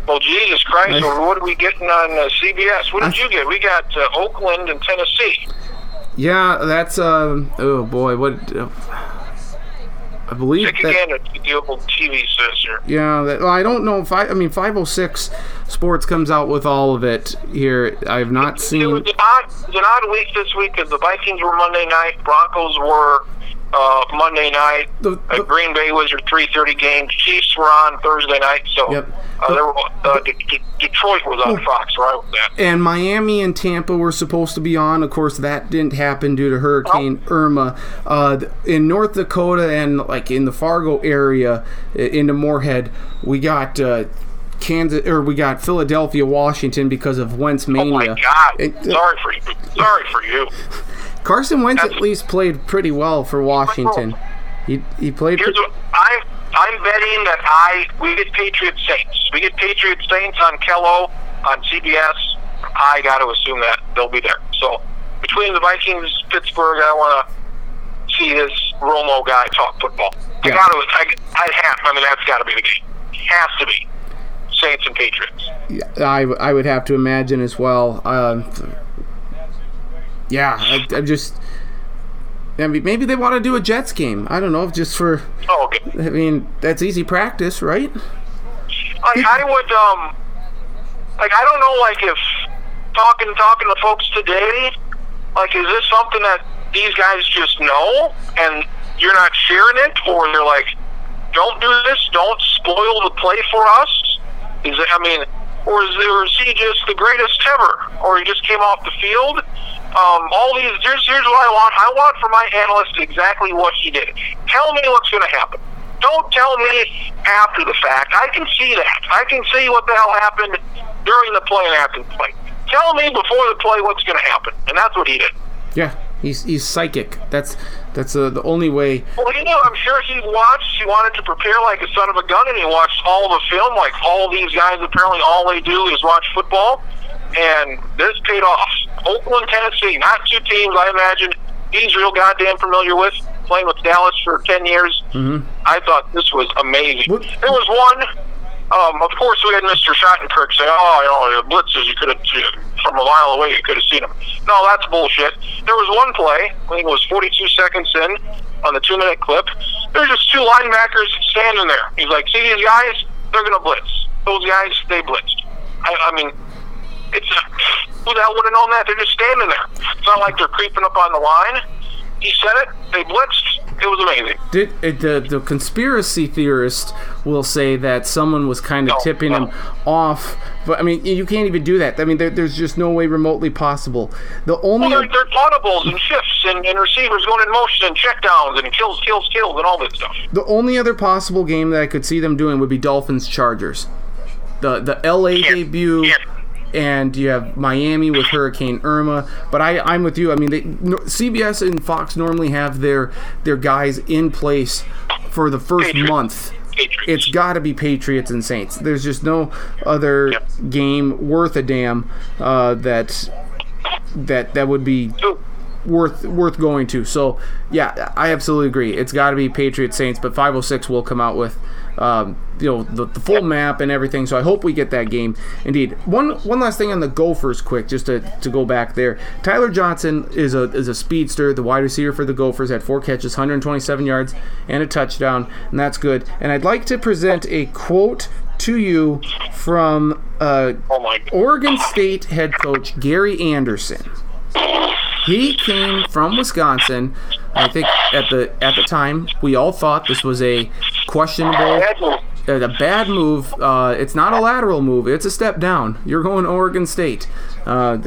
Well, Jesus Christ! I, what are we getting on uh, CBS? What did I, you get? We got uh, Oakland and Tennessee. Yeah, that's uh, oh boy, what uh, I believe Pick that, again a TV sister. Yeah, that, well, I don't know if I. I mean, 506 Sports comes out with all of it here. I have not seen. It was an odd, it was an odd week this week because the Vikings were Monday night, Broncos were uh, Monday night. The, the, Green Bay was your 3:30 game. Chiefs were on Thursday night, so yep. uh, there were, uh, De- De- Detroit was on Fox, right? And Miami and Tampa were supposed to be on. Of course, that didn't happen due to Hurricane oh. Irma. Uh, in North Dakota and like in the Fargo area, into Moorhead, we got. Uh, Kansas or we got Philadelphia, Washington because of Wentz mania. Oh my God! It, uh, Sorry for you. Sorry for you. Carson Wentz at least played pretty well for Washington. He he played. Here's what I'm I'm betting that I we get Patriot Saints. We get Patriot Saints on Kello on CBS. I got to assume that they'll be there. So between the Vikings, Pittsburgh, I want to see this Romo guy talk football. Yeah. I got to. I, I have. I mean, that's got to be the game. Has to be Saints and Patriots. Yeah, I I would have to imagine as well. Uh, yeah, I, am just. I mean, maybe they want to do a Jets game. I don't know, just for. Oh, okay. I mean, that's easy practice, right? Like I would, um, like I don't know, like if talking talking to folks today, like is this something that these guys just know and you're not sharing it, or they're like, don't do this, don't spoil the play for us? Is it? I mean, or is, or is he just the greatest ever, or he just came off the field? Um, all these. Here's, here's what I want. I want for my analyst exactly what he did. Tell me what's going to happen. Don't tell me after the fact. I can see that. I can see what the hell happened during the play and after the play. Tell me before the play what's going to happen, and that's what he did. Yeah, he's he's psychic. That's that's uh, the only way. Well, you know, I'm sure he watched. He wanted to prepare like a son of a gun, and he watched all the film. Like all these guys, apparently, all they do is watch football, and this paid off. Oakland, Tennessee, not two teams I imagine he's real goddamn familiar with. Playing with Dallas for ten years, mm-hmm. I thought this was amazing. What? There was one um, of course, we had Mr. Schottenkirk say, "Oh, you know, the blitzes you could have from a mile away, you could have seen them." No, that's bullshit. There was one play. I think it was 42 seconds in on the two-minute clip. There's just two linebackers standing there. He's like, "See these guys? They're going to blitz. Those guys, they blitzed." I, I mean, it's who the hell would have known that? They're just standing there. It's not like they're creeping up on the line. He said it. They blitzed. It was amazing. Did it, the the conspiracy theorist will say that someone was kind of No, tipping no. him off, but I mean you can't even do that. I mean there, there's just no way remotely possible. The only Well, they're, they're audibles and shifts and, and receivers going in motion and checkdowns and kills, kills, kills and all this stuff. the only other possible game that I could see them doing would be Dolphins Chargers. The the LA Can't- debut can't. And you have Miami with Hurricane Irma. But I, I'm with you. I mean, they, no, CBS and Fox normally have their their guys in place for the first Patriots. month. Patriots. It's got to be Patriots and Saints. There's just no other Yep. game worth a damn uh, that that that would be worth worth going to. So yeah, I absolutely agree. It's got to be Patriots Saints, but 506 will come out with um, you know the, the full map and everything. So I hope we get that game. Indeed. One one last thing on the Gophers, quick, just to, to go back there. Tyler Johnson is a is a speedster, the wide receiver for the Gophers, had four catches, 127 yards, and a touchdown, and that's good. And I'd like to present a quote to you from uh, oh. Oregon State head coach Gary Anderson. He came from Wisconsin. I think at the at the time we all thought this was a questionable, Bad move. uh, a bad move. Uh, it's not a lateral move; it's a step down. You're going to Oregon State. Uh,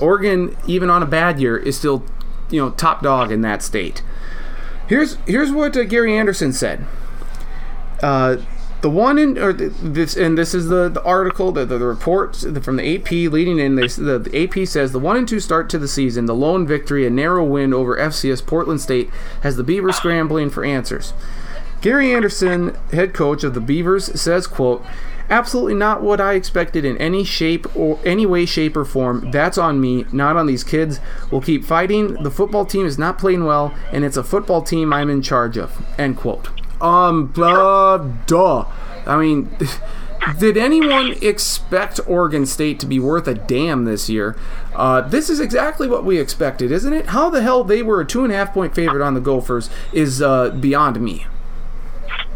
Oregon, even on a bad year, is still you know top dog in that state. Here's here's what uh, Gary Anderson said. The one in or th- this and this is the, the article the, the, the from the AP leading in this the, the AP says the one and two start to the season the lone victory a narrow win over FCS Portland State has the Beavers scrambling for answers. Gary Anderson, head coach of the Beavers, says quote Absolutely not what I expected in any shape or any way, shape, or form. That's on me, not on these kids. We'll keep fighting. The football team is not playing well, and it's a football team I'm in charge of. End quote. Um, blah, duh. I mean, did anyone expect Oregon State to be worth a damn this year? Uh, this is exactly what we expected, isn't it? How the hell they were a two and a half point favorite on the Gophers is uh, beyond me.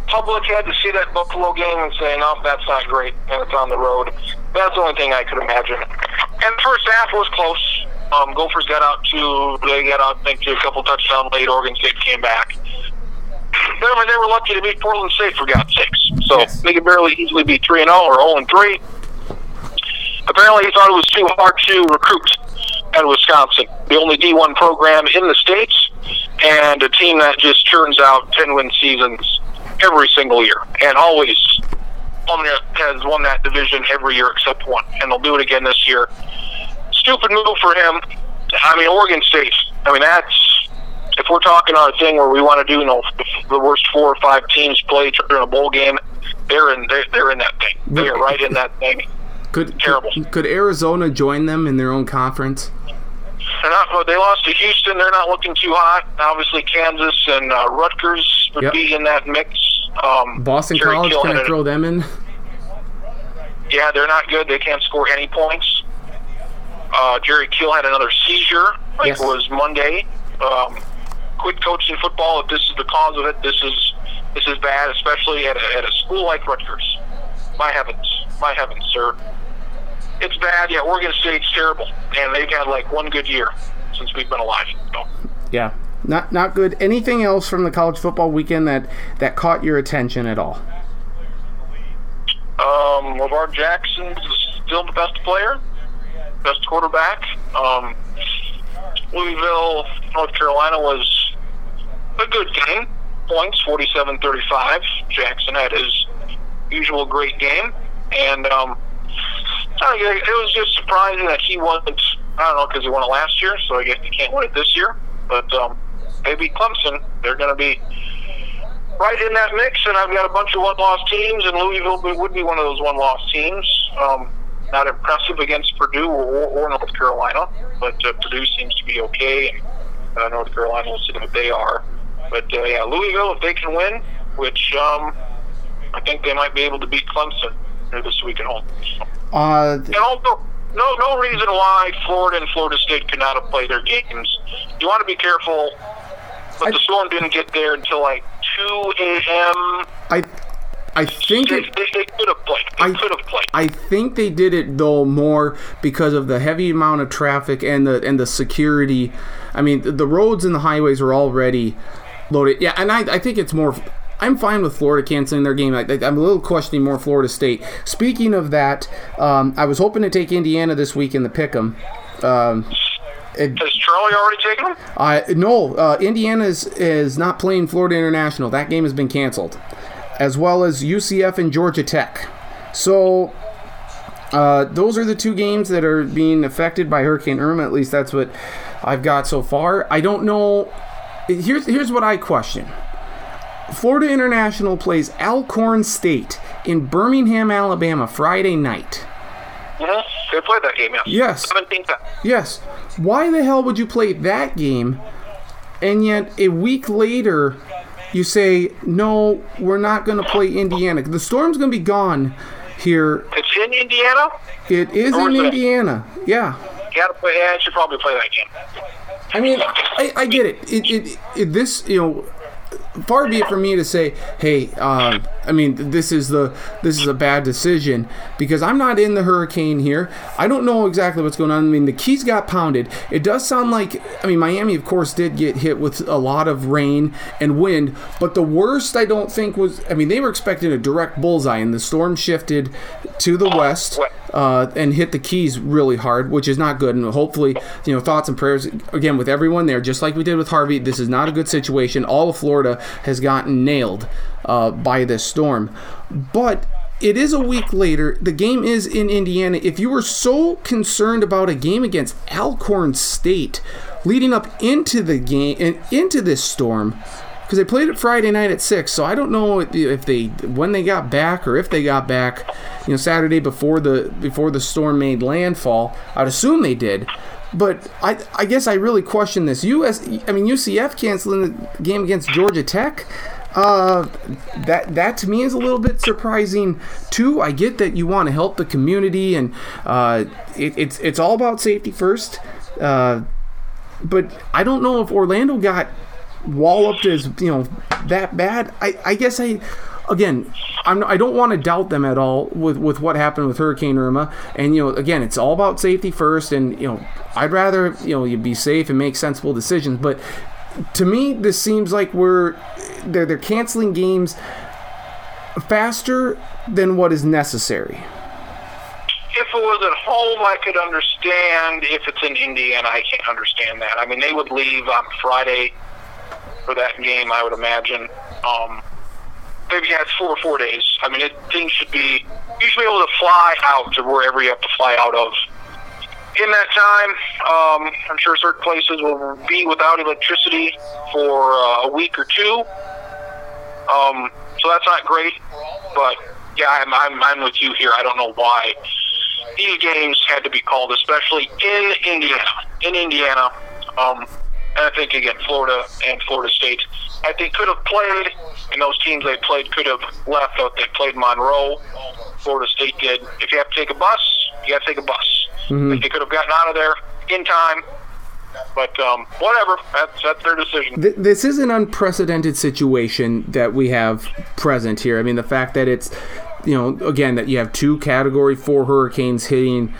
Public had to see that Buffalo game and say, no, that's not great, and it's on the road. That's the only thing I could imagine. And first half was close. Um, Gophers got out to, they got out, I think, to a couple touchdowns late. Oregon State came back. They were, they were lucky to beat Portland State, for God's sakes. So Yes. they could barely easily be 3 and 0 or 0 and 3. Apparently, he thought it was too hard to recruit at Wisconsin, the only D1 program in the States, and a team that just churns out 10 win seasons every single year and always has won that division every year except one. And they'll do it again this year. Stupid move for him. I mean, Oregon State. I mean, that's if we're talking on a thing where we want to do, you know, the, worst four or five teams play during a bowl game, they're in. They're, they're in that thing. They're right in that thing. Could, Terrible. Could, could Arizona join them in their own conference? They're not. well, They lost to Houston. They're not looking too hot. Obviously, Kansas and uh, Rutgers would Yep. be in that mix. Um, Boston Jerry College, can I throw them in? Yeah, they're not good. They can't score any points. Uh, Jerry Kill had another seizure. I think Yes. it was Monday. Um, quit coaching football. If this is the cause of it, this is this is bad, especially at a, at a school like Rutgers. My heavens, my heavens, sir. It's bad. Yeah, Oregon State's terrible, and they've had like one good year since we've been alive. So. Yeah. Not not good. Anything else from the college football weekend that, that caught your attention at all? Um, Lamar Jackson is still the best player, best quarterback. Um, Louisville, North Carolina was a good game. Points 47 35. Jackson had his usual great game. And um, I it was just surprising that he wasn't, I don't know, because he won it last year, so I guess he can't win it this year. But um, maybe Clemson, they're going to be right in that mix, and I've got a bunch of one-loss teams, and Louisville would be one of those one-loss teams. Um, not impressive against Purdue or, or North Carolina, but uh, Purdue seems to be okay, and uh, North Carolina will see what they are. But uh, yeah, Louisville, if they can win, which um, I think they might be able to beat Clemson this week at home. Uh, and also, no, no reason why Florida and Florida State could not have played their games. You want to be careful, but I, the storm didn't get there until like 2 a.m. I I think they, it, they, they could have played. They I, could have played. I think they did it though more because of the heavy amount of traffic and the and the security. I mean, the, the roads and the highways are already loaded. Yeah, and I, I think it's more. I'm fine with Florida canceling their game. I, am a little questioning more Florida State. Speaking of that, um, I was hoping to take Indiana this week in the pick'em. Um, it, Has Charlie already taken them? Uh, no, uh, Indiana is, is not playing Florida International. That game has been canceled, as well as UCF and Georgia Tech. So uh, those are the two games that are being affected by Hurricane Irma. At least that's what I've got so far. I don't know. Here's here's what I question. Florida International plays Alcorn State in Birmingham, Alabama, Friday night. Mm-hmm. They played that game, yeah. yes. Yes. Yes. Why the hell would you play that game and yet a week later you say, no, we're not going to play Indiana? The Storm's going to be gone here. It's in Indiana? It is in Indiana. It? Yeah. You got to play, yeah, I should probably play that game. I mean, I, I get it. It, it, it. This, you know, far be it for me to say, hey, um, I mean, this is the this is a bad decision because I'm not in the hurricane here. I don't know exactly what's going on. I mean, the keys got pounded. It does sound like, I mean, Miami, of course, did get hit with a lot of rain and wind, but the worst I don't think was, I mean, they were expecting a direct bullseye, and the storm shifted to the west uh, and hit the keys really hard, which is not good. And hopefully, you know, thoughts and prayers again with everyone there, just like we did with Harvey. This is not a good situation. All of Florida has gotten nailed uh, by this storm. But it is a week later. The game is in Indiana. If you were so concerned about a game against Alcorn State leading up into the game and into this storm, because they played it Friday night at six, so I don't know if they when they got back or if they got back, you know, Saturday before the before the storm made landfall. I'd assume they did. But I, I guess I really question this. US, I mean UCF canceling the game against Georgia Tech. Uh, that that to me is a little bit surprising too. I get that you want to help the community, and uh, it, it's it's all about safety first. Uh, but I don't know if Orlando got walloped as you know that bad. I I guess I again, I'm, I don't want to doubt them at all with, with what happened with Hurricane Irma. And you know, again, it's all about safety first. And you know, I'd rather you know you be safe and make sensible decisions. But to me, this seems like we're they're they're canceling games faster than what is necessary. If it was at home, I could understand. If it's in Indiana, I can't understand that. I mean, they would leave on Friday for that game, I would imagine. Um, maybe it's four or four days. I mean, it, things should be you should be able to fly out to wherever you have to fly out of in that time, um, I'm sure certain places will be without electricity for uh, a week or two. Um, so that's not great. But yeah, I'm, I'm, I'm with you here. I don't know why these games had to be called, especially in Indiana. In Indiana, um, and I think again, Florida and Florida State, I think could have played, and those teams they played could have left out. They played Monroe. Florida State did. If you have to take a bus, you have to take a bus. Mm-hmm. They could have gotten out of there in time. But um, whatever, that's, that's their decision. Th- this is an unprecedented situation that we have present here. I mean, the fact that it's, you know, again, that you have two Category 4 hurricanes hitting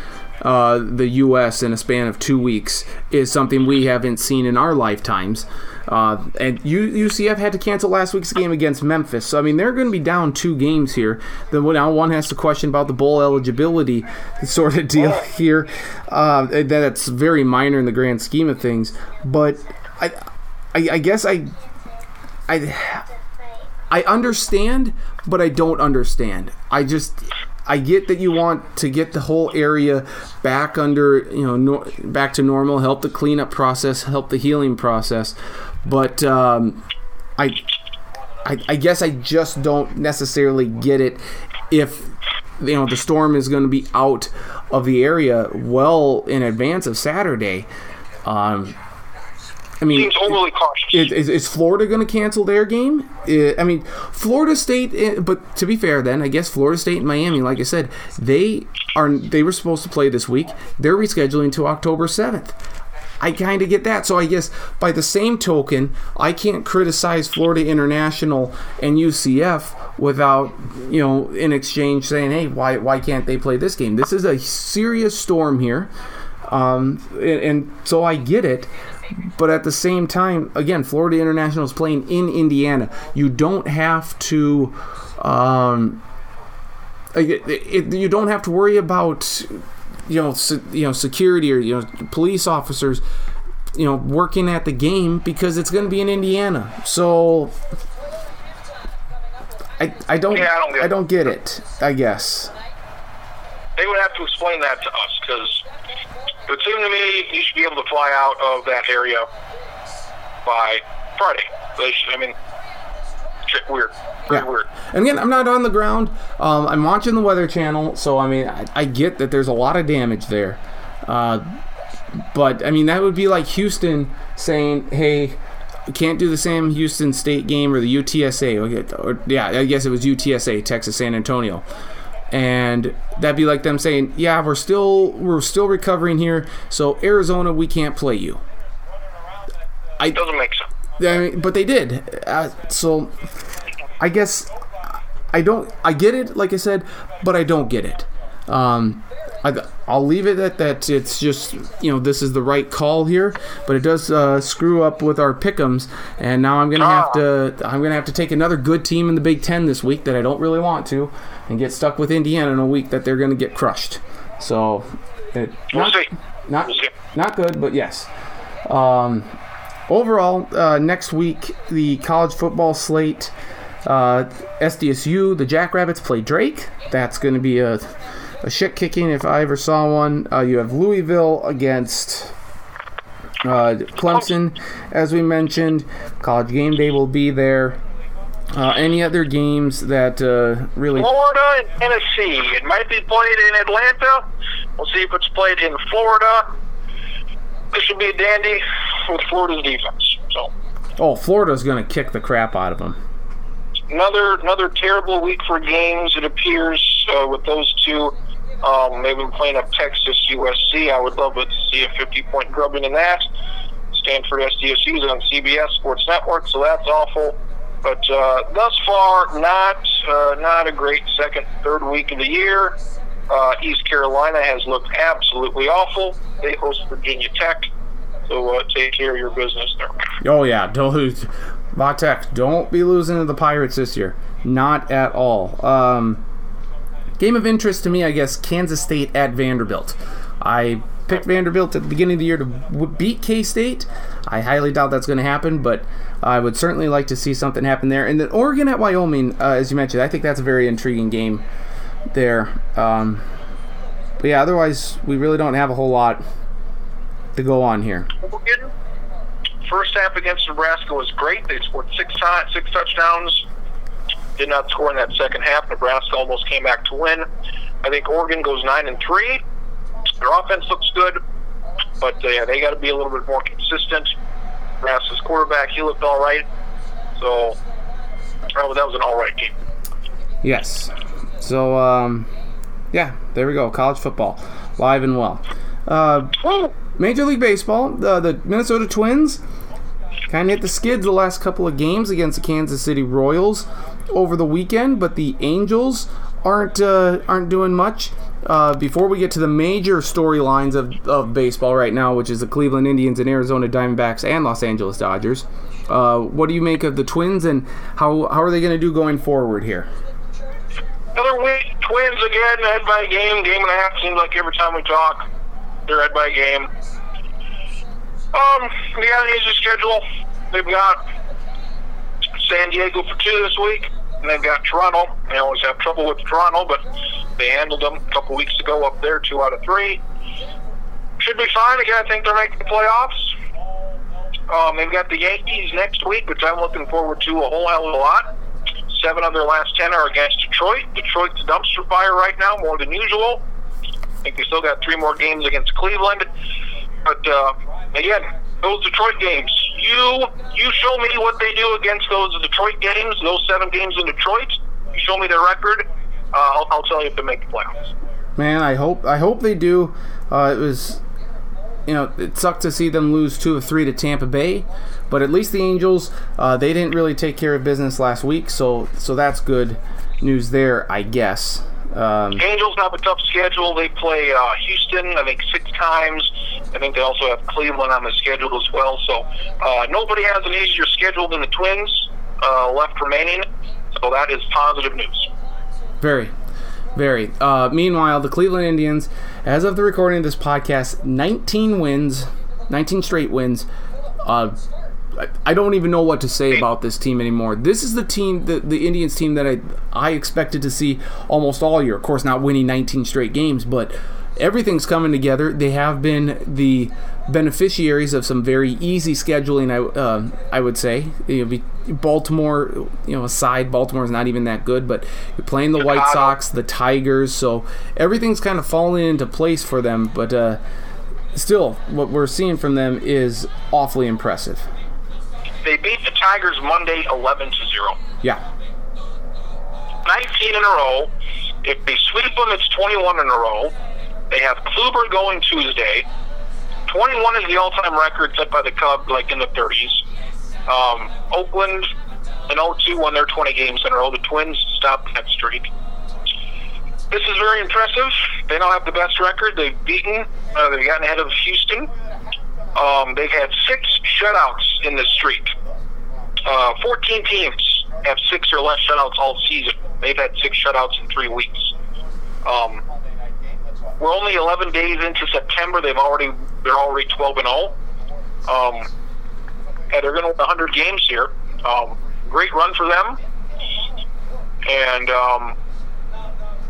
uh, the U.S. in a span of two weeks is something we haven't seen in our lifetimes. Uh, and U- UCF had to cancel last week's game against Memphis. So, I mean, they're going to be down two games here. Then now one has to question about the bowl eligibility sort of deal here. Uh, that's very minor in the grand scheme of things. But I, I, I guess I, I, I understand, but I don't understand. I just I get that you want to get the whole area back under, you know, no, back to normal, help the cleanup process, help the healing process, but um, I, I, I guess I just don't necessarily get it if you know the storm is going to be out of the area well in advance of Saturday. Um, I mean, seems overly cautious. Is, is Florida going to cancel their game? I mean, Florida State. Eh, but to be fair, then I guess Florida State and Miami, like I said, they are they were supposed to play this week. They're rescheduling to October seventh. I kind of get that. So I guess by the same token, I can't criticize Florida International and UCF without, you know, in exchange saying, "Hey, why why can't they play this game?" This is a serious storm here, um, and, and so I get it. But at the same time, again, Florida International is playing in Indiana. You don't have to. Um, it, it, you don't have to worry about you know se, you know security or you know police officers you know working at the game because it's going to be in Indiana. So I I don't Yeah, I don't get I don't get it. I guess. They would have to explain that to us because it would seem to me you should be able to fly out of that area by Friday. They should, I mean, shit, weird. Very Yeah. weird. And again, I'm not on the ground. Um, I'm watching the Weather Channel, so I mean, I, I get that there's a lot of damage there. Uh, but I mean, that would be like Houston saying, "Hey, we can't do the same Houston State game or the UTSA." Okay, Or, yeah, I guess it was UTSA, Texas San Antonio. And that'd be like them saying, "Yeah, we're still we're still recovering here, so Arizona, we can't play you." I Doesn't make sense. I mean, but they did. Uh, so I guess I don't. I get it, like I said, but I don't get it. Um, I, I'll leave it at that. It's just you know this is the right call here, but it does uh, screw up with our pickums, and now I'm gonna have to. I'm gonna have to take another good team in the Big Ten this week that I don't really want to, and get stuck with Indiana in a week that they're gonna get crushed. So, it, not, not not good, but yes. Um, overall, uh, next week the college football slate. Uh, SDSU, the Jackrabbits play Drake. That's going to be a, a shit kicking if I ever saw one. Uh, you have Louisville against uh, Clemson, as we mentioned. College game day will be there. Uh, any other games that uh, really Florida and Tennessee. It might be played in Atlanta. We'll see if it's played in Florida. This should be a dandy with Florida's defense. So Oh, Florida's going to kick the crap out of them. another another terrible week for games. It appears uh, with those two. Um, they've been playing up Texas USC. I would love to see a 50 point grubbing in that. Stanford SDSU is on CBS Sports Network, so that's awful. But uh, thus far, not uh, not a great second, third week of the year. Uh, East Carolina has looked absolutely awful. They host Virginia Tech, so uh, take care of your business there. Oh yeah, don't lose. Vatek, don't be losing to the Pirates this year. Not at all. Um, game of interest to me, I guess, Kansas State at Vanderbilt. I picked Vanderbilt at the beginning of the year to beat K State. I highly doubt that's going to happen, but I would certainly like to see something happen there. And then Oregon at Wyoming, uh, as you mentioned, I think that's a very intriguing game there. Um, but yeah, otherwise, we really don't have a whole lot to go on here. Oregon, first half against Nebraska was great. They scored six times, six touchdowns. Did not score in that second half. Nebraska almost came back to win. I think Oregon goes nine and three. Their offense looks good, but uh, yeah, they got to be a little bit more consistent. Nebraska's quarterback, he looked all right. So oh, that was an all right game. Yes. So, um, yeah, there we go. College football, live and well. Uh, Major League Baseball, uh, the Minnesota Twins kind of hit the skids the last couple of games against the Kansas City Royals over the weekend, but the Angels aren't uh, aren't doing much. Uh, before we get to the major storylines of, of baseball right now, which is the Cleveland Indians and Arizona Diamondbacks and Los Angeles Dodgers, uh, what do you make of the Twins and how, how are they going to do going forward here? Another week, Twins again, head by game, game and a half. Seems like every time we talk, they're head by game. Um, we got an easy schedule. They've got San Diego for two this week, and they've got Toronto. They always have trouble with Toronto, but they handled them a couple weeks ago up there, two out of three. Should be fine. Again, I think they're making the playoffs. Um, they've got the Yankees next week, which I'm looking forward to a whole hell of a lot. Seven of their last ten are against Detroit. Detroit's a dumpster fire right now, more than usual. I think they still got three more games against Cleveland. But uh, again, those Detroit games, you you show me what they do against those Detroit games, those seven games in Detroit. You show me their record, uh, I'll, I'll tell you if they make the playoffs. Man, I hope I hope they do. Uh, it was, you know, it sucked to see them lose two of three to Tampa Bay, but at least the Angels uh, they didn't really take care of business last week, so so that's good news there, I guess. Um, Angels have a tough schedule. They play uh, Houston, I think, six times. I think they also have Cleveland on the schedule as well. So uh, nobody has an easier schedule than the Twins uh, left remaining. So that is positive news. Very, very. Uh, meanwhile, the Cleveland Indians, as of the recording of this podcast, 19 wins, 19 straight wins. Uh, I- I don't even know what to say about this team anymore. This is the team, the, the Indians team that I I expected to see almost all year. Of course, not winning 19 straight games, but everything's coming together. They have been the beneficiaries of some very easy scheduling. I uh, I would say you know, Baltimore, you know, aside, Baltimore's not even that good, but you're playing the White Sox, the Tigers, so everything's kind of falling into place for them. But uh, still, what we're seeing from them is awfully impressive. They beat the Tigers Monday 11 to 0. Yeah. 19 in a row. If they sweep them, it's 21 in a row. They have Kluber going Tuesday. 21 is the all-time record set by the Cubs, like in the 30s. Um, Oakland in 02 won their 20 games in a row. The Twins stopped that streak. This is very impressive. They now have the best record. They've beaten. Uh, they've gotten ahead of Houston. Um, they've had six shutouts in this streak. Uh, 14 teams have six or less shutouts all season. They've had six shutouts in three weeks. Um, we're only 11 days into September. They've already they're already 12 and 0. Um, and they're going to win 100 games here. Um, great run for them. And um,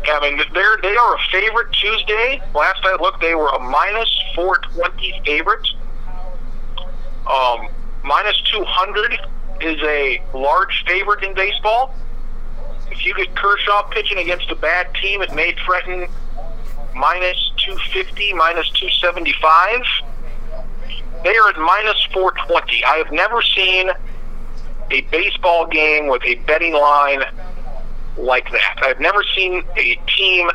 I mean, they're they are a favorite Tuesday. Last I looked, they were a minus 420 favorite. Um, minus 200 is a large favorite in baseball. If you get Kershaw pitching against a bad team, it may threaten minus 250, minus 275. They are at minus 420. I have never seen a baseball game with a betting line like that. I've never seen a team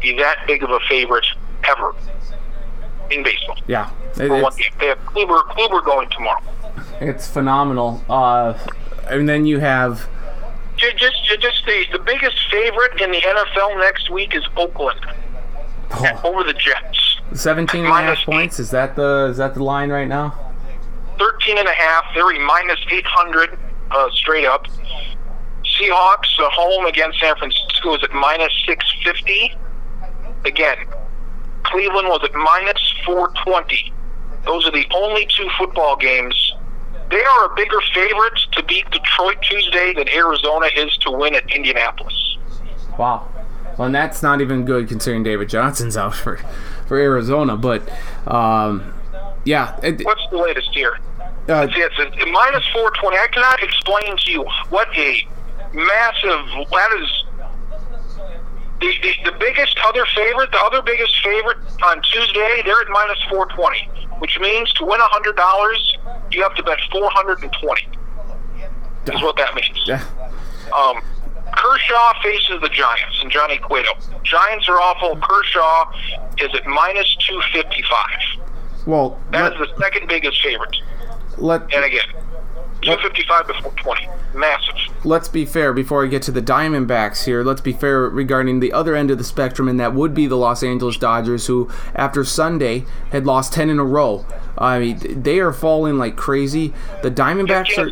be that big of a favorite ever in baseball. Yeah. It- For one game. They have Kluber, Kluber going tomorrow. it's phenomenal. Uh, and then you have. Ju- Just, just the, the biggest favorite in the NFL next week is Oakland Oh, over the Jets. 17 and a half Minus- points. Is that the is that the line right now? 13 and a half. They're minus 800 uh, straight up. Seahawks uh, home against San Francisco is at minus 650. Again, Cleveland was at minus 420. Those are the only two football games. They are a bigger favorite to beat Detroit Tuesday than Arizona is to win at Indianapolis. Wow. Well, and that's not even good considering David Johnson's out for for Arizona. But um, yeah, it, What's the latest here? uh, it's a minus 420. I cannot explain to you what a massive. That is the, the, the biggest other favorite. The other biggest favorite on Tuesday, they're at minus 420, which means to win $100, you have to bet 420. Is what that means. yeah, Um, Kershaw faces the Giants and Johnny Cueto. Giants are awful. Kershaw is at minus 255. well, That let, is the second biggest favorite. let And again, 255 to 420. Massive. let's be fair before I get to the Diamondbacks here. Let's be fair regarding the other end of the spectrum, and that would be the Los Angeles Dodgers, who after Sunday had lost ten in a row. I mean, they are falling like crazy. The Diamondbacks are.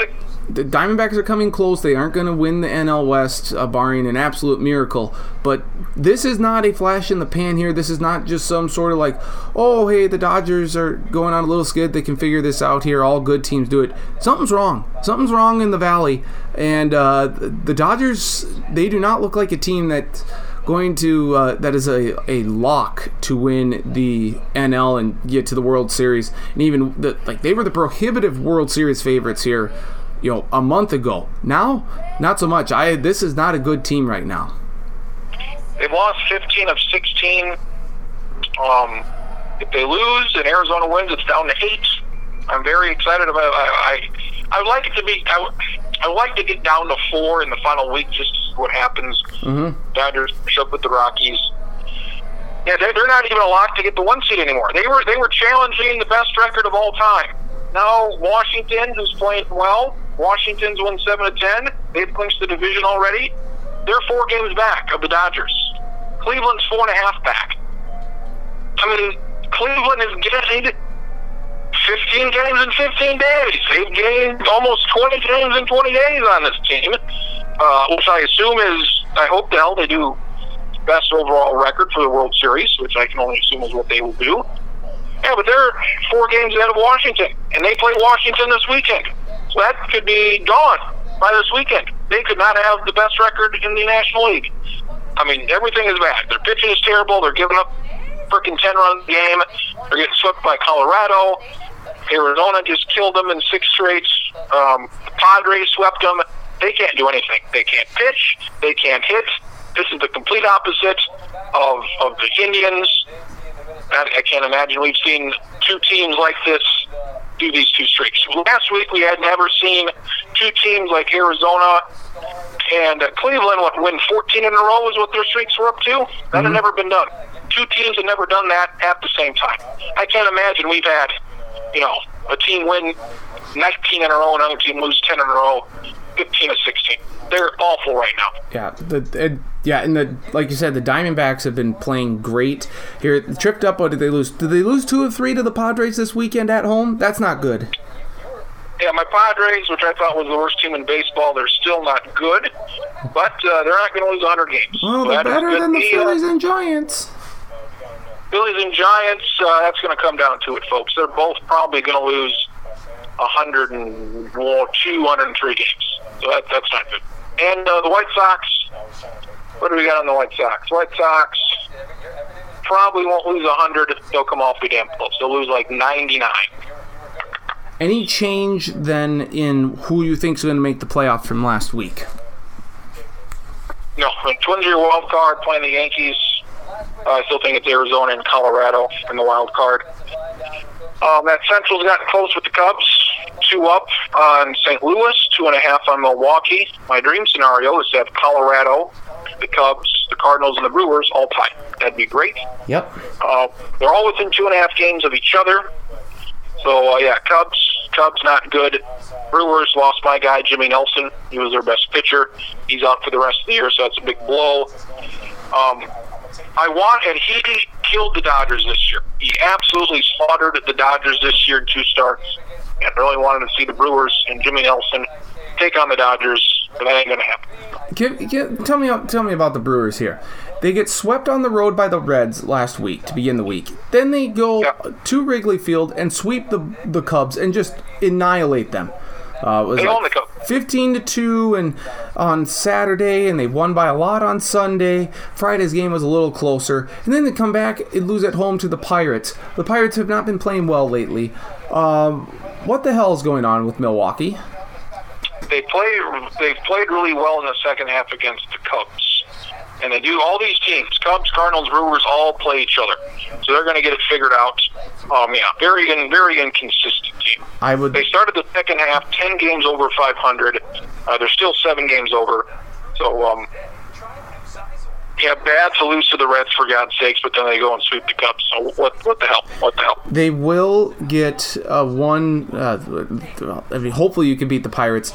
The Diamondbacks are coming close. They aren't going to win the NL West, uh, barring an absolute miracle. But this is not a flash in the pan here. This is not just some sort of like, oh, hey, the Dodgers are going on a little skid. They can figure this out here. All good teams do it. Something's wrong. Something's wrong in the Valley. And uh, the Dodgers, they do not look like a team that going to uh, that is a, a lock to win the NL and get to the World Series. And even the, like they were the prohibitive World Series favorites here, you know, a month ago. Now, not so much. I this is not a good team right now. They've lost 15 of 16. Um, if they lose and Arizona wins, it's down to eight. I'm very excited about. I I, I would like it to be. I, I would like to get down to four in the final week, just to see what happens. Mm-hmm. Dodgers up with the Rockies. Yeah, they're, they're not even a lock to get the one seed anymore. They were they were challenging the best record of all time. Now Washington, who's playing well, Washington's won seven to ten. They've clinched the division already. They're four games back of the Dodgers. Cleveland's four and a half back. I mean, Cleveland has gained 15 games in 15 days. They've gained almost 20 games in 20 days on this team, uh, which I assume is, I hope the hell they do best overall record for the World Series, which I can only assume is what they will do. Yeah, but they're four games ahead of Washington, and they play Washington this weekend. That could be gone by this weekend. They could not have the best record in the National League. I mean, everything is bad. Their pitching is terrible. They're giving up freaking 10 runs a game. They're getting swept by Colorado. Arizona just killed them in six straight. Um, the Padres swept them. They can't do anything. They can't pitch. They can't hit. This is the complete opposite of, of the Indians. I, I can't imagine we've seen two teams like this do these two streaks. Last week we had never seen two teams like Arizona and uh, Cleveland what, win 14 in a row is what their streaks were up to. That had never been done. Two teams had never done that at the same time. I can't imagine we've had, you know, a team win 19 in a row, and another team lose 10 in a row, 15 to 16. They're awful right now. Yeah, the yeah, and the like you said, the Diamondbacks have been playing great here. Tripped up. or did they lose? Did they lose two of three to the Padres this weekend at home? That's not good. Yeah, my Padres, which I thought was the worst team in baseball, they're still not good, but uh, they're not going to lose 100 games. Well, So they're better than the uh, Phillies and Giants. Phillies and Giants, uh, that's going to come down to it, folks. They're both probably going to lose 102, 103 games. So that, that's not good. And uh, the White Sox, what do we got on the White Sox? White Sox probably won't lose 100. They'll come awfully damn close. They'll lose like 99. Any change then in who you think's going to make the playoffs from last week? No, the Twins are your wild card playing the Yankees. Uh, I still think it's Arizona and Colorado in the wild card. Um, that Central's gotten close with the Cubs. Two up on St. Louis, two and a half on Milwaukee. My dream scenario is to have Colorado, the Cubs, the Cardinals, and the Brewers all tied. That'd be great. Yep. Uh, they're all within two and a half games of each other. So uh, yeah, Cubs, Cubs not good. Brewers lost my guy Jimmy Nelson. He was their best pitcher. He's out for the rest of the year, so that's a big blow. Um, I want, and he killed the Dodgers this year. He absolutely slaughtered the Dodgers this year in two starts. And really wanted to see the Brewers and Jimmy Nelson take on the Dodgers, but that ain't gonna happen. Give, give, tell me tell me about the Brewers here. They get swept on the road by the Reds last week to begin the week. Then they go Yeah. to Wrigley Field and sweep the the Cubs and just annihilate them. Uh, was They like own the Cubs. 15 to 2 and on Saturday and they won by a lot on Sunday. Friday's game was a little closer. And then they come back and lose at home to the Pirates. The Pirates have not been playing well lately. Um, what the hell is going on with Milwaukee? They play they've played really well in the second half against the Cubs. And they do all these teams, Cubs, Cardinals, Brewers all play each other. So they're gonna get it figured out. Um yeah, very in, very inconsistent team. I would They started the second half ten games over five hundred. Uh, they're still seven games over. So um Yeah, bad to lose to the Reds for God's sakes, but then they go and sweep the Cubs. So what? What the hell? What the hell? They will get uh, one. Uh, I mean, hopefully you can beat the Pirates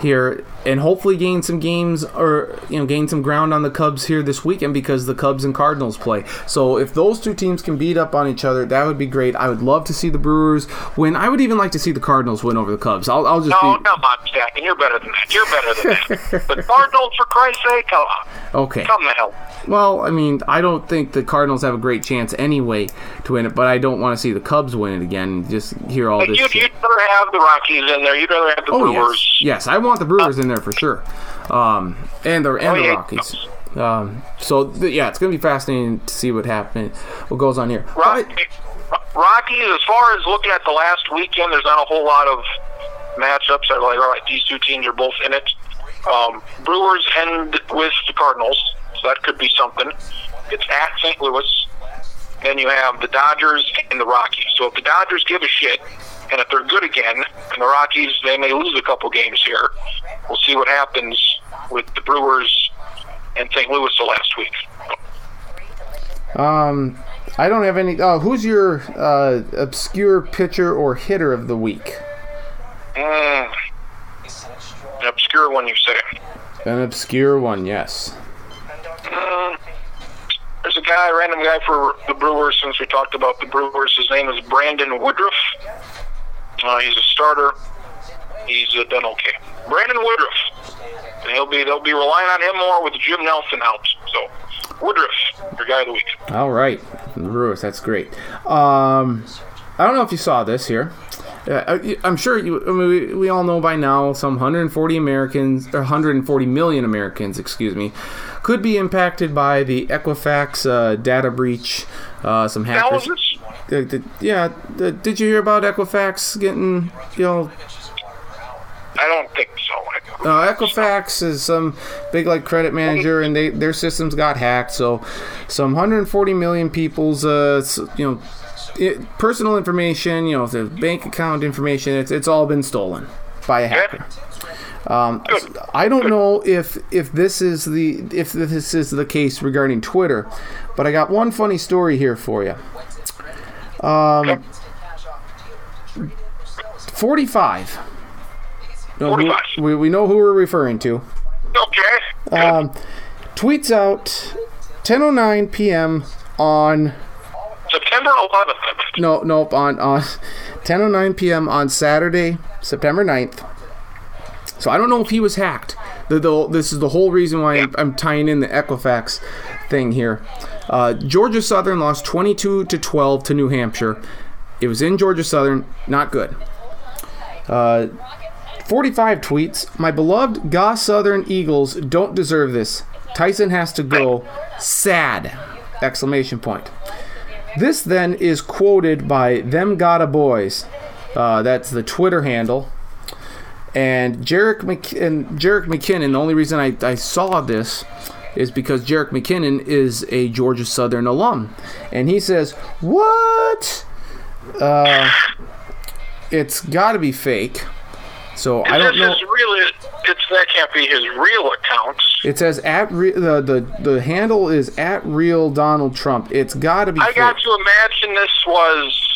here, and hopefully gain some games or you know gain some ground on the Cubs here this weekend because the Cubs and Cardinals play. So if those two teams can beat up on each other, that would be great. I would love to see the Brewers win. I would even like to see the Cardinals win over the Cubs. I'll, I'll just No, be, come on, Jack, you're better than that. You're better than that. the Cardinals, for Christ's sake, come on, okay. come the hell. Well, I mean, I don't think the Cardinals have a great chance anyway to win it, but I don't want to see the Cubs win it again. Just hear all Like this. you'd, shit. you'd rather have the Rockies in there. You'd rather have the Oh Brewers. yes, yes, I want the Brewers in there for sure, um, and the and Oh, the yeah. Rockies. Um, so th- yeah, it's gonna be fascinating to see what happens, what goes on here. Rock, But- Rockies, as far as looking at the last weekend, there's not a whole lot of matchups that are like, all right, these two teams are both in it. Um, Brewers end with the Cardinals, so that could be something. It's at St. Louis. Then you have the Dodgers and the Rockies. So if the Dodgers give a shit, and if they're good again, and the Rockies, they may lose a couple games here. We'll see what happens with the Brewers and St. Louis the last week. Um, I don't have any. Uh, who's your uh, obscure pitcher or hitter of the week? Mm, an obscure one, you say. An obscure one, yes. Mm, there's a guy, a random guy for the Brewers. Since we talked about the Brewers, his name is Brandon Woodruff. Uh, he's a starter. He's uh, done okay. Brandon Woodruff, and he'll be they'll be relying on him more with Jim Nelson out. So Woodruff, your guy of the week. All right, Brewers. That's great. Um, I don't know if you saw this here. Uh, I- I'm sure you. I mean, we, we all know by now. Some 140 Americans, or 140 million Americans, excuse me, could be impacted by the Equifax uh, data breach. Uh, some hackers. yeah, did you hear about Equifax getting you know I don't think so. uh, Equifax is some big like credit manager, and they their systems got hacked. So, some 140 million people's uh, you know it, personal information, you know, the bank account information, it's it's all been stolen by a hacker. Um, I don't know if if this is the if this is the case regarding Twitter, but I got one funny story here for you. Um, 45. Know who- we, we know who we're referring to. Okay. Um, tweets out 10:09 p.m. on September 11th. no nope on on 10:09 p.m. on Saturday, September 9th. So I don't know if he was hacked. The, the, this is the whole reason why I'm, I'm tying in the Equifax thing here. Uh, Georgia Southern lost 22 to 12 to New Hampshire. It was in Georgia Southern, not good. Uh, 45 tweets. My beloved Goss Southern Eagles don't deserve this. Tyson has to go. Sad! Exclamation point. This then is quoted by them gotta boys. Uh, that's the Twitter handle. And Jarek Mc- and Jarek McKinnon. The only reason I, I saw this is because Jarek McKinnon is a Georgia Southern alum, and he says, "What? Uh, it's got to be fake." So I don't know. is really, it's that can't be his real account. It says at re- the the the handle is at real Donald Trump. It's got to be I fake. got to imagine this was.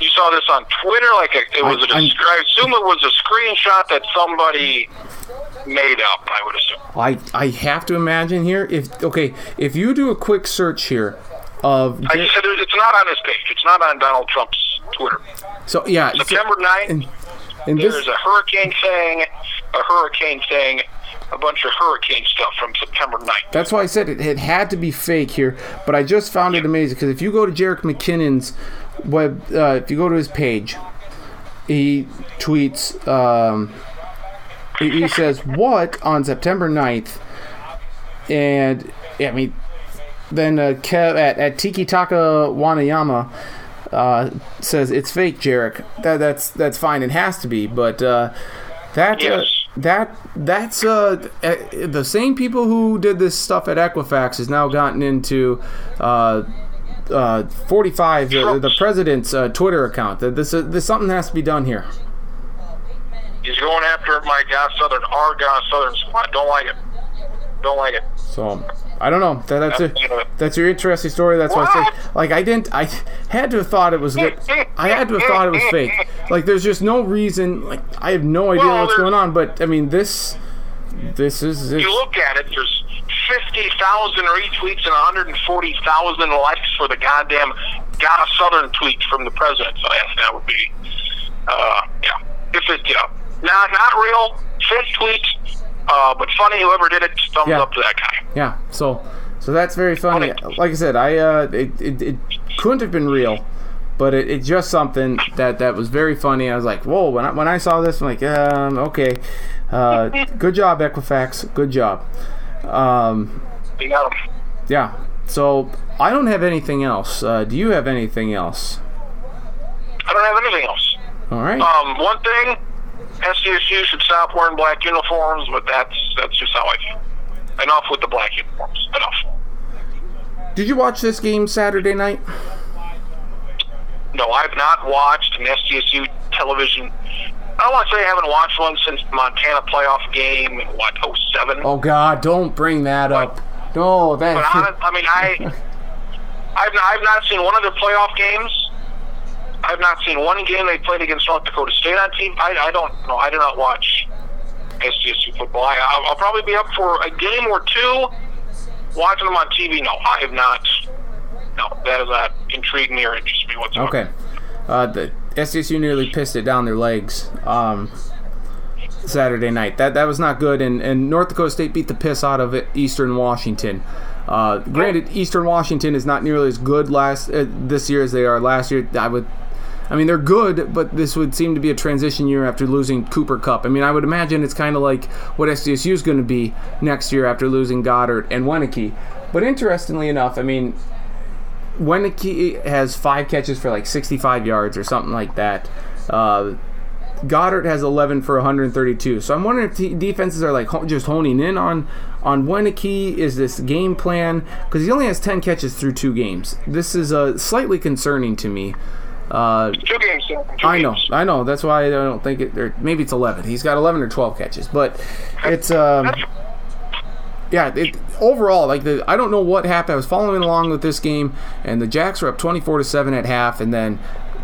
You saw this on Twitter, like a, it was. I- a I assume it was a screenshot that somebody made up. I would assume. I I have to imagine here if okay if you do a quick search here of I said it's not on his page. It's not on Donald Trump's Twitter. so yeah so- September 9th, and, and this there's a hurricane thing, a hurricane thing, a bunch of hurricane stuff from September 9th. That's why I said it, it had to be fake here, but I just found it amazing because if you go to Jarek McKinnon's web, uh, if you go to his page, he tweets, um, he, he says, What on September 9th? And, yeah, I mean, then uh, Kev at, at Tiki Taka Wanayama uh, says it's fake, Jarek. That, that's that's fine. It has to be, but uh, that uh, that that's uh, eh, the same people who did this stuff at Equifax has now gotten into. Uh, uh, 45, the, the president's uh, Twitter account. This, uh, this something has to be done here. He's going after my Goss Southern, our Southern squad. Don't like it. Don't like it. So I don't know. That, that's a, uh, that's your interesting story. That's why I What? say like I didn't. I had to have thought it was good. I had to have thought it was fake. Like there's just no reason. Like I have no idea Well, what's going on. But I mean this. This is. It's, you look at it, there's 50,000 retweets and 140,000 likes for the goddamn "Got a Southern" tweet from the president. So yes, that would be, uh, yeah. If it, yeah, not not real, fake tweet, uh, but funny. Whoever did it, thumbs Yeah. up to that guy. Yeah. So so that's very funny. Funny. Like I said, I uh, it, it, it couldn't have been real, but it, it's just something that that was very funny. I was like, whoa! When I when I saw this, I'm like, um, okay, uh, good job, Equifax, good job. Um, him. yeah. So I don't have anything else. Uh, do you have anything else? I don't have anything else. All right. Um, one thing, SDSU should stop wearing black uniforms, but that's that's just how I feel. Enough with the black uniforms. Enough. Did you watch this game Saturday night? No, I've not watched an SDSU television. I want to say I haven't watched one since Montana playoff game in what 07. Oh God! Don't bring that up. No, But that. honest, I mean, I I've not, I've not seen one of their playoff games. I've not seen one game they played against North Dakota State on TV. I, I don't know. I do not watch SDSU football. I, I'll, I'll probably be up for a game or two watching them on TV. No, I have not. No, that does not intrigue me or interest me whatsoever. Okay. Uh, the SDSU nearly pissed it down their legs um, Saturday night. That that was not good, and, and North Dakota State beat the piss out of it, Eastern Washington. Uh, granted, Eastern Washington is not nearly as good last uh, this year as they are last year. I would, I mean, they're good, but this would seem to be a transition year after losing Cooper Kupp. I mean, I would imagine it's kind of like what SDSU is going to be next year after losing Goedert and Wieneke. But interestingly enough, I mean, Wieneke has five catches for like 65 yards or something like that. Uh, Goedert has 11 for 132. So I'm wondering if t- defenses are like ho- just honing in on on Wieneke. Is this game plan? Because he only has 10 catches through two games. This is uh, slightly concerning to me. Uh, Two games. Two I know, games. I know. That's why I don't think it. Or maybe it's 11. He's got 11 or 12 catches, but it's um, yeah. It, overall, like the I don't know what happened. I was following along with this game, and the Jacks were up 24 to seven at half, and then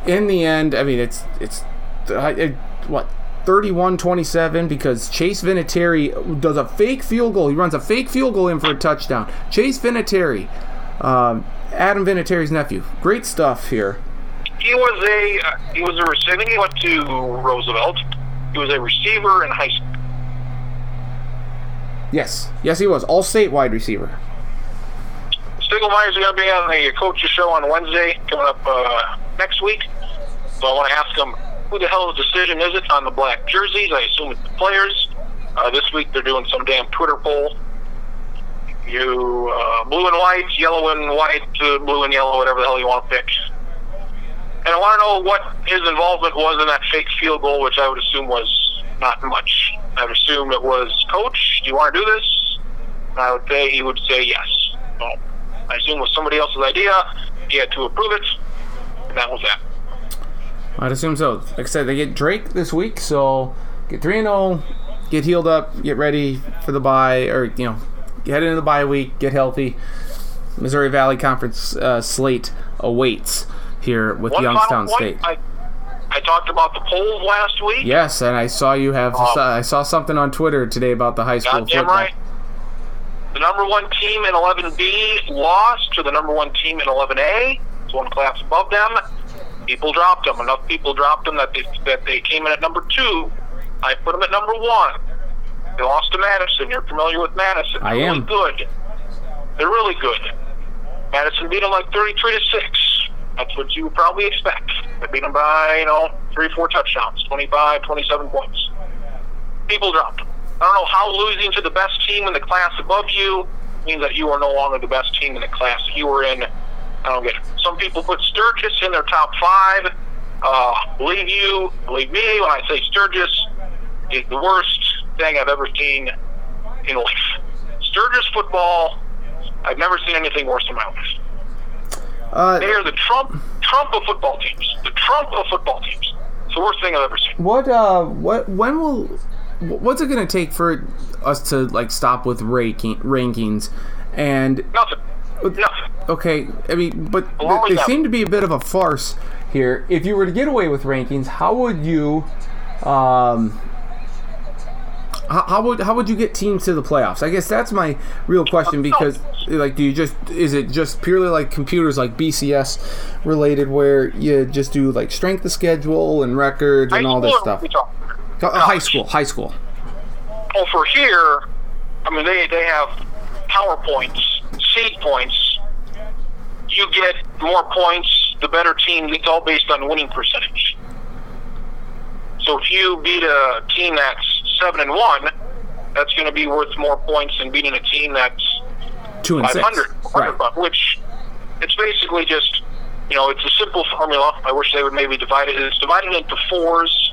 in the end, I mean, it's it's it, what 31-27 because Chase Vinatieri does a fake field goal. He runs a fake field goal in for a touchdown. Chase Vinatieri, um, Adam Vinatieri's nephew. Great stuff here. He was a uh, he was a receiver. He went to Roosevelt. He was a receiver in high school. Yes, yes, he was all state wide receiver. Stiegelmeier's going to be on the coach's show on Wednesday, coming up uh, next week. So I want to ask him who the hell's decision is it on the black jerseys? I assume it's the players. Uh, this week they're doing some damn Twitter poll. You uh, blue and white, yellow and white, uh, blue and yellow, whatever the hell you want to pick. And I want to know what his involvement was in that fake field goal, which I would assume was not much. I would assume it was, Coach, do you want to do this? And I would say he would say yes. I assume it was somebody else's idea. He had to approve it, and that was that. I'd assume so. Like I said, they get Drake this week, so get three and zero, get healed up, get ready for the bye, or you know, get into the bye week, get healthy. Missouri Valley Conference uh, slate awaits here with One Youngstown State. point, I, I talked about the polls last week. Yes, and I saw you have. Um, I saw something on Twitter today about the high school Goddamn football. right. The number one team in 11B lost to the number one team in 11A. It's one class above them. People dropped them. Enough people dropped them that they, that they came in at number two. I put them at number one. They lost to Madison. You're familiar with Madison. I They're am. Really good. They're really good. Madison beat them like 33 to six. That's what you would probably expect. They beat them by, you know, three, four touchdowns, 25, 27 points. People dropped. I don't know how losing to the best team in the class above you means that you are no longer the best team in the class that you were in. I don't get it. Some people put Sturgis in their top five. Uh, believe you, believe me, when I say Sturgis is the worst thing I've ever seen in life. Sturgis football, I've never seen anything worse in my life. Uh, They are the Trump Trump of football teams. The Trump of football teams. It's the worst thing I've ever seen. What uh what when will what's it going to take for us to like stop with ranking rankings, and Nothing. Nothing. okay, I mean, but Along with they seem to be a bit of a farce here. If you were to get away with rankings, how would you, um, how, how would how would you get teams to the playoffs? I guess that's my real question because, like, do you just is it just purely like computers like BCS related where you just do like strength of schedule and records and all this stuff? Uh, high school, high school. Well, for here, I mean, they, they have power points, seed points. You get more points, the better team. It's all based on winning percentage. So if you beat a team that's seven and one, that's going to be worth more points than beating a team that's Two and six. 500, Right. which it's basically just, you know, it's a simple formula. I wish they would maybe divide it. It's divided into fours,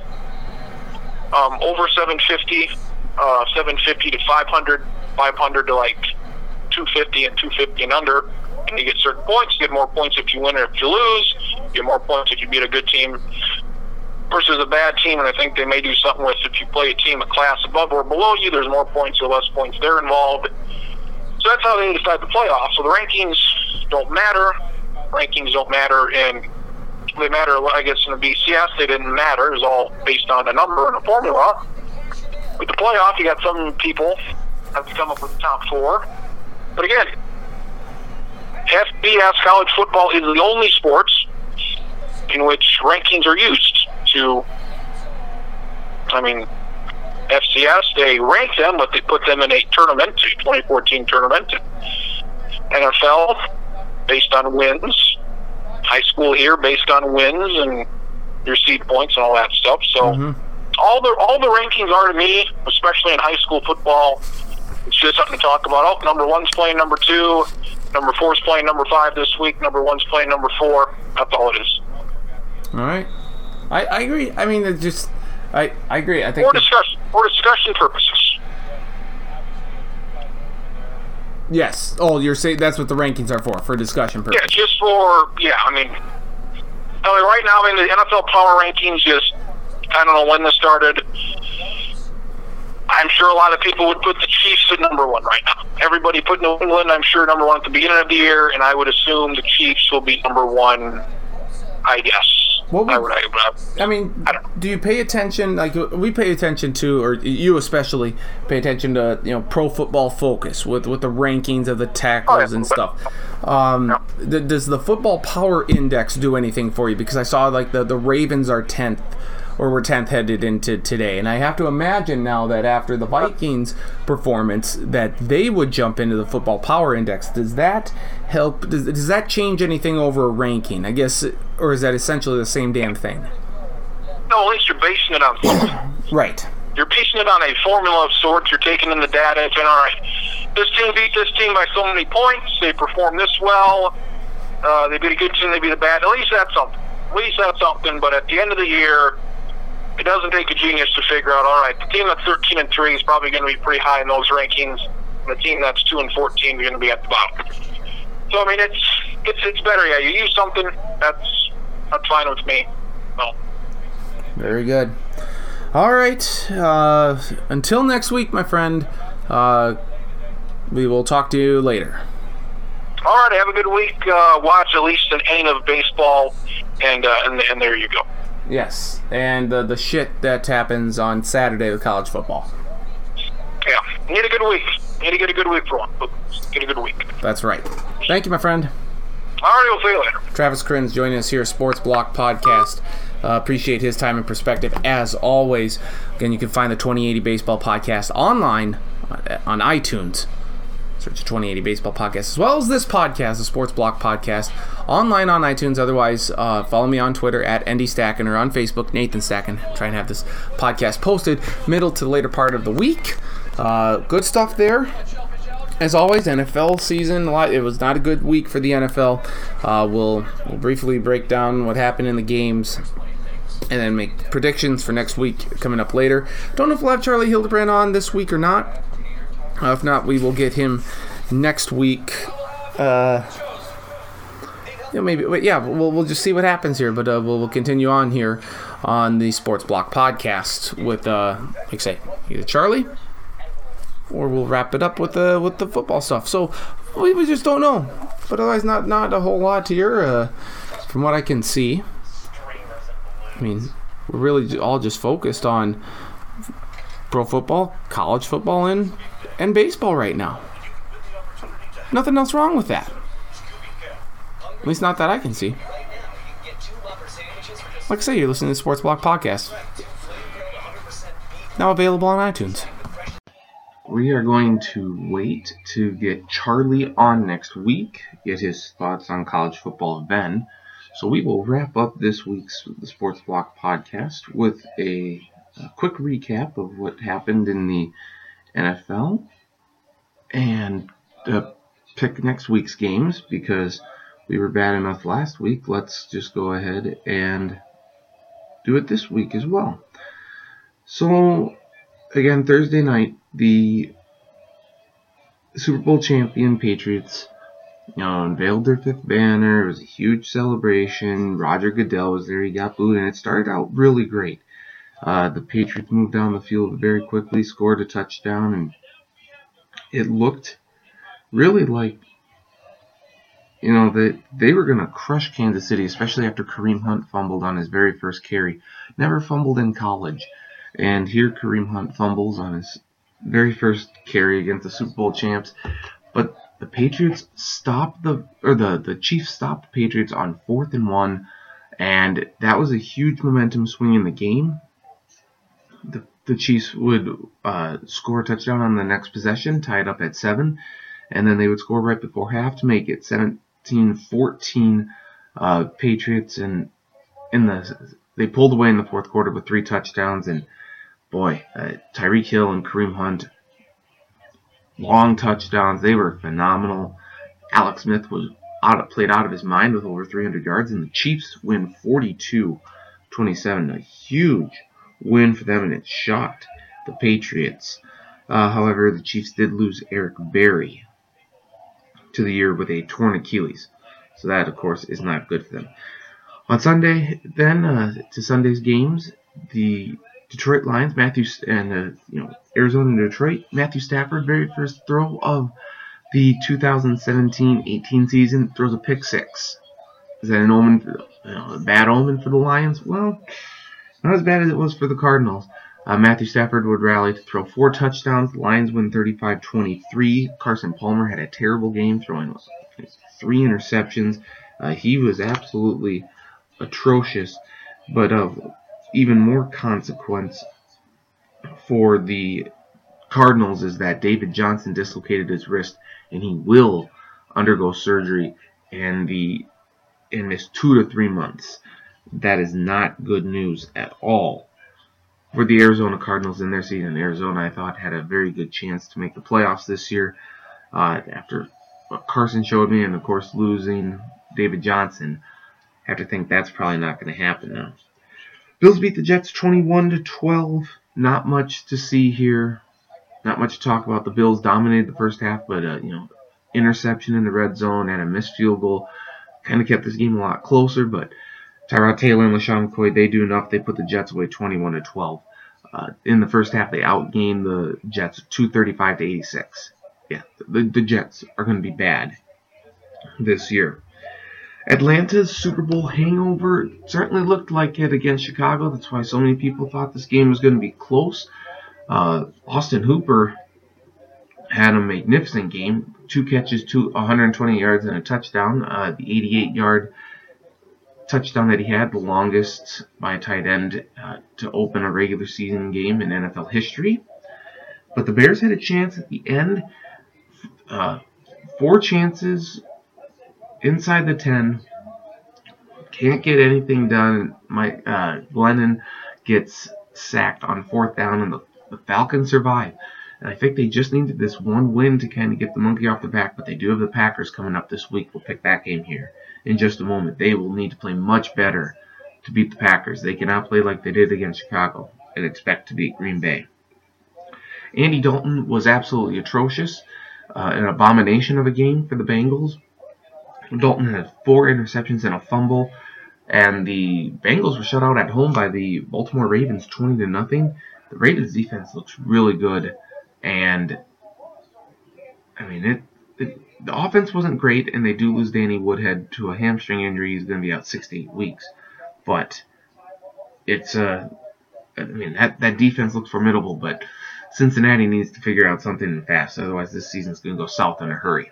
um, over 750, uh, 750 to 500, 500 to like 250 and 250 and under. And you get certain points. You get more points if you win or if you lose. You get more points if you beat a good team versus a bad team. And I think they may do something with if you play a team a class above or below you, there's more points or less points. They're involved. So that's how they decide the playoffs. So the rankings don't matter. Rankings don't matter, and they matter. I guess in the BCS they didn't matter. It was all based on a number and a formula. With the playoff, you got some people have to come up with the top four. But again, FBS college football is the only sports in which rankings are used to. I mean, FCS, they rank them, but they put them in a tournament, a 2014 tournament. NFL, based on wins. High school here, based on wins and your seed points and all that stuff. So mm-hmm. all the all the rankings are to me, especially in high school football. It's just something to talk about. Oh, number one's playing number two. Number four's playing number five this week. Number one's playing number four. That's all it is. All right. I, I agree. I mean, it's just I I agree. I think For discussion, for discussion purposes. yes. Oh, you're saying that's what the rankings are for for discussion purposes. Yeah, just for yeah. I mean, I mean, right now, I mean, the NFL power rankings just I don't know when this started. I'm sure a lot of people would put the Chiefs at number one right now. Everybody put New England, I'm sure, number one at the beginning of the year, and I would assume the Chiefs will be number one. I guess. What would- I. I would I mean, do you pay attention? Like we pay attention to, or you especially pay attention to, you know, Pro Football Focus with with the rankings of the tackles yeah. and stuff. Um, th- does the Football Power Index do anything for you? Because I saw like the the Ravens are tenth. Or were tenth headed into today, and I have to imagine now that after the Vikings performance, that they would jump into the Football Power Index. Does that help? Does, does that change anything over a ranking? I guess, or is that essentially the same damn thing? no, at least you're basing it on something. Right. you're basing it on a formula of sorts. You're taking in the data and saying, all right, this team beat this team by so many points. They performed this well. Uh, they beat a good team. They beat a bad. At least that's something. At least that's something. But at the end of the year, it doesn't take a genius to figure out. All right, the team that's 13 and three is probably going to be pretty high in those rankings. And the team that's two and 14 is going to be at the bottom. So I mean, it's it's it's better. Yeah, you use something. That's that's fine with me. Well. Very good. All right. Uh, until next week, my friend. Uh, we will talk to you later. All right, have a good week. Uh, watch at least an inning of baseball, and, uh, and and there you go. Yes, and the the shit that happens on Saturday with college football. Yeah, need a good week. Need to get a good week for one. Get a good week. That's right. Thank you, my friend. All right, we'll see you later. Travis Kriens joining us here, Sports Block Podcast. Uh, appreciate his time and perspective as always. Again, you can find the 2080 Baseball Podcast online uh, on iTunes. Search 2080 Baseball Podcast as well as this podcast, the Sports Block Podcast, online on iTunes. Otherwise, uh, follow me on Twitter at ND Stacken or on Facebook, Nathan Stacken. Try and have this podcast posted middle to the later part of the week. Uh, good stuff there. As always, NFL season. It was not a good week for the NFL. Uh, we'll, we'll briefly break down what happened in the games and then make predictions for next week coming up later. Don't know if we'll have Charlie Hildebrand on this week or not. Uh, if not, we will get him next week. Uh, maybe. But yeah, we'll, we'll just see what happens here. But uh, we'll, we'll continue on here on the Sports Block podcast with, uh, like I say, either Charlie or we'll wrap it up with the with the football stuff. So we, we just don't know. But otherwise, not not a whole lot here, uh, from what I can see. I mean, we're really all just focused on pro football, college football, and and baseball right now. Nothing else wrong with that. At least not that I can see. Like I say, you're listening to the Sports Block Podcast. Now available on iTunes. We are going to wait to get Charlie on next week, get his thoughts on college football then. So we will wrap up this week's the Sports Block podcast with a, a quick recap of what happened in the NFL and uh, pick next week's games because we were bad enough last week. Let's just go ahead and do it this week as well. So, again, Thursday night, the Super Bowl champion Patriots you know, unveiled their fifth banner. It was a huge celebration. Roger Goodell was there. He got booed, and it started out really great. Uh, the Patriots moved down the field very quickly, scored a touchdown, and it looked really like you know that they were going to crush Kansas City, especially after Kareem Hunt fumbled on his very first carry. Never fumbled in college, and here Kareem Hunt fumbles on his very first carry against the Super Bowl champs. But the Patriots stopped the or the the Chiefs stopped the Patriots on fourth and one, and that was a huge momentum swing in the game. The the Chiefs would uh, score a touchdown on the next possession, tie it up at seven, and then they would score right before half to make it. 17-14 uh, Patriots, and in the they pulled away in the fourth quarter with three touchdowns, and boy, uh, Tyreek Hill and Kareem Hunt, long touchdowns, they were phenomenal. Alex Smith was out of, played out of his mind with over 300 yards, and the Chiefs win 42-27, a huge win for them, and it shocked the Patriots. Uh, however, the Chiefs did lose Eric Berry to the year with a torn Achilles, so that, of course, is not good for them. On Sunday, then uh, to Sunday's games, the Detroit Lions, Matthew and uh, you know Arizona and Detroit, Matthew Stafford, very first throw of the 2017-18 season, throws a pick six. Is that an omen, for, you know, a bad omen for the Lions? Well, not as bad as it was for the Cardinals. Uh, Matthew Stafford would rally to throw four touchdowns. Lions win 35-23. Carson Palmer had a terrible game, throwing three interceptions. Uh, he was absolutely atrocious, but of even more consequence for the Cardinals is that David Johnson dislocated his wrist, and he will undergo surgery and the and miss two to three months. That is not good news at all for the Arizona Cardinals in their season. Arizona, I thought, had a very good chance to make the playoffs this year uh, after what Carson showed me, and of course losing David Johnson. I have to think that's probably not going to happen now. Bills beat the Jets 21 to 12. Not much to see here. Not much to talk about. The Bills dominated the first half, but uh, you know, interception in the red zone and a missed field goal kind of kept this game a lot closer. But Tyrod Taylor and LeSean McCoy, they do enough. They put the Jets away 21 to 12. Uh, in the first half, they outgained the Jets 235 to 86. Yeah, the, the Jets are going to be bad this year. Atlanta's Super Bowl hangover certainly looked like it against Chicago. That's why so many people thought this game was going to be close. Uh, Austin Hooper had a magnificent game. Two catches, two 120 yards, and a touchdown. Uh, the 88-yard touchdown that he had, the longest by a tight end uh, to open a regular season game in NFL history. But the Bears had a chance at the end. Uh, four chances inside the 10. Can't get anything done. Mike uh, Glennon gets sacked on fourth down, and the, the Falcons survive. And I think they just needed this one win to kind of get the monkey off the back, but they do have the Packers coming up this week. We'll pick that game here in just a moment. They will need to play much better to beat the Packers. They cannot play like they did against Chicago and expect to beat Green Bay. Andy Dalton was absolutely atrocious, uh, an abomination of a game for the Bengals. Dalton had four interceptions and a fumble, and the Bengals were shut out at home by the Baltimore Ravens 20 to nothing. The Ravens defense looks really good, and I mean, it, it, the offense wasn't great, and they do lose Danny Woodhead to a hamstring injury. He's going to be out six to eight weeks. But it's uh, I mean that that defense looks formidable, but Cincinnati needs to figure out something fast. Otherwise, this season's going to go south in a hurry.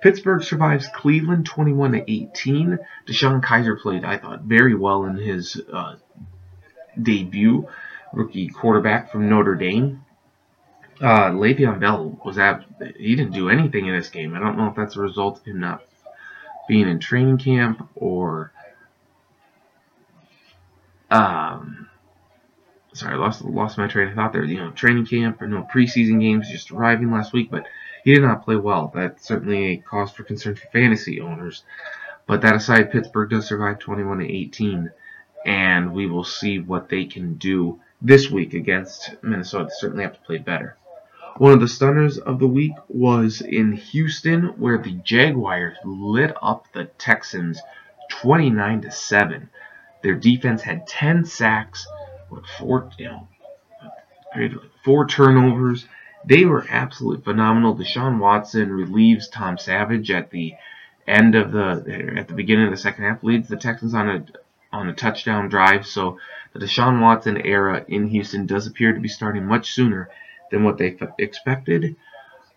Pittsburgh survives Cleveland 21 to 18. DeShone Kizer played, I thought, very well in his uh, debut. Rookie quarterback from Notre Dame. Uh, Le'Veon Bell was at he didn't do anything in this game. I don't know if that's a result of him not being in training camp or um sorry, I lost lost my train of thought there. You know, training camp or no preseason games just arriving last week, but he did not play well. That's certainly a cause for concern for fantasy owners. But that aside, Pittsburgh does survive 21 to 18, and we will see what they can do this week against Minnesota. They certainly have to play better. One of the stunners of the week was in Houston, where the Jaguars lit up the Texans 29 to 7. Their defense had 10 sacks, with four, you know, four turnovers. They were absolutely phenomenal. Deshaun Watson relieves Tom Savage at the end of the at the beginning of the second half, leads the Texans on a on a touchdown drive. So the Deshaun Watson era in Houston does appear to be starting much sooner than what they expected.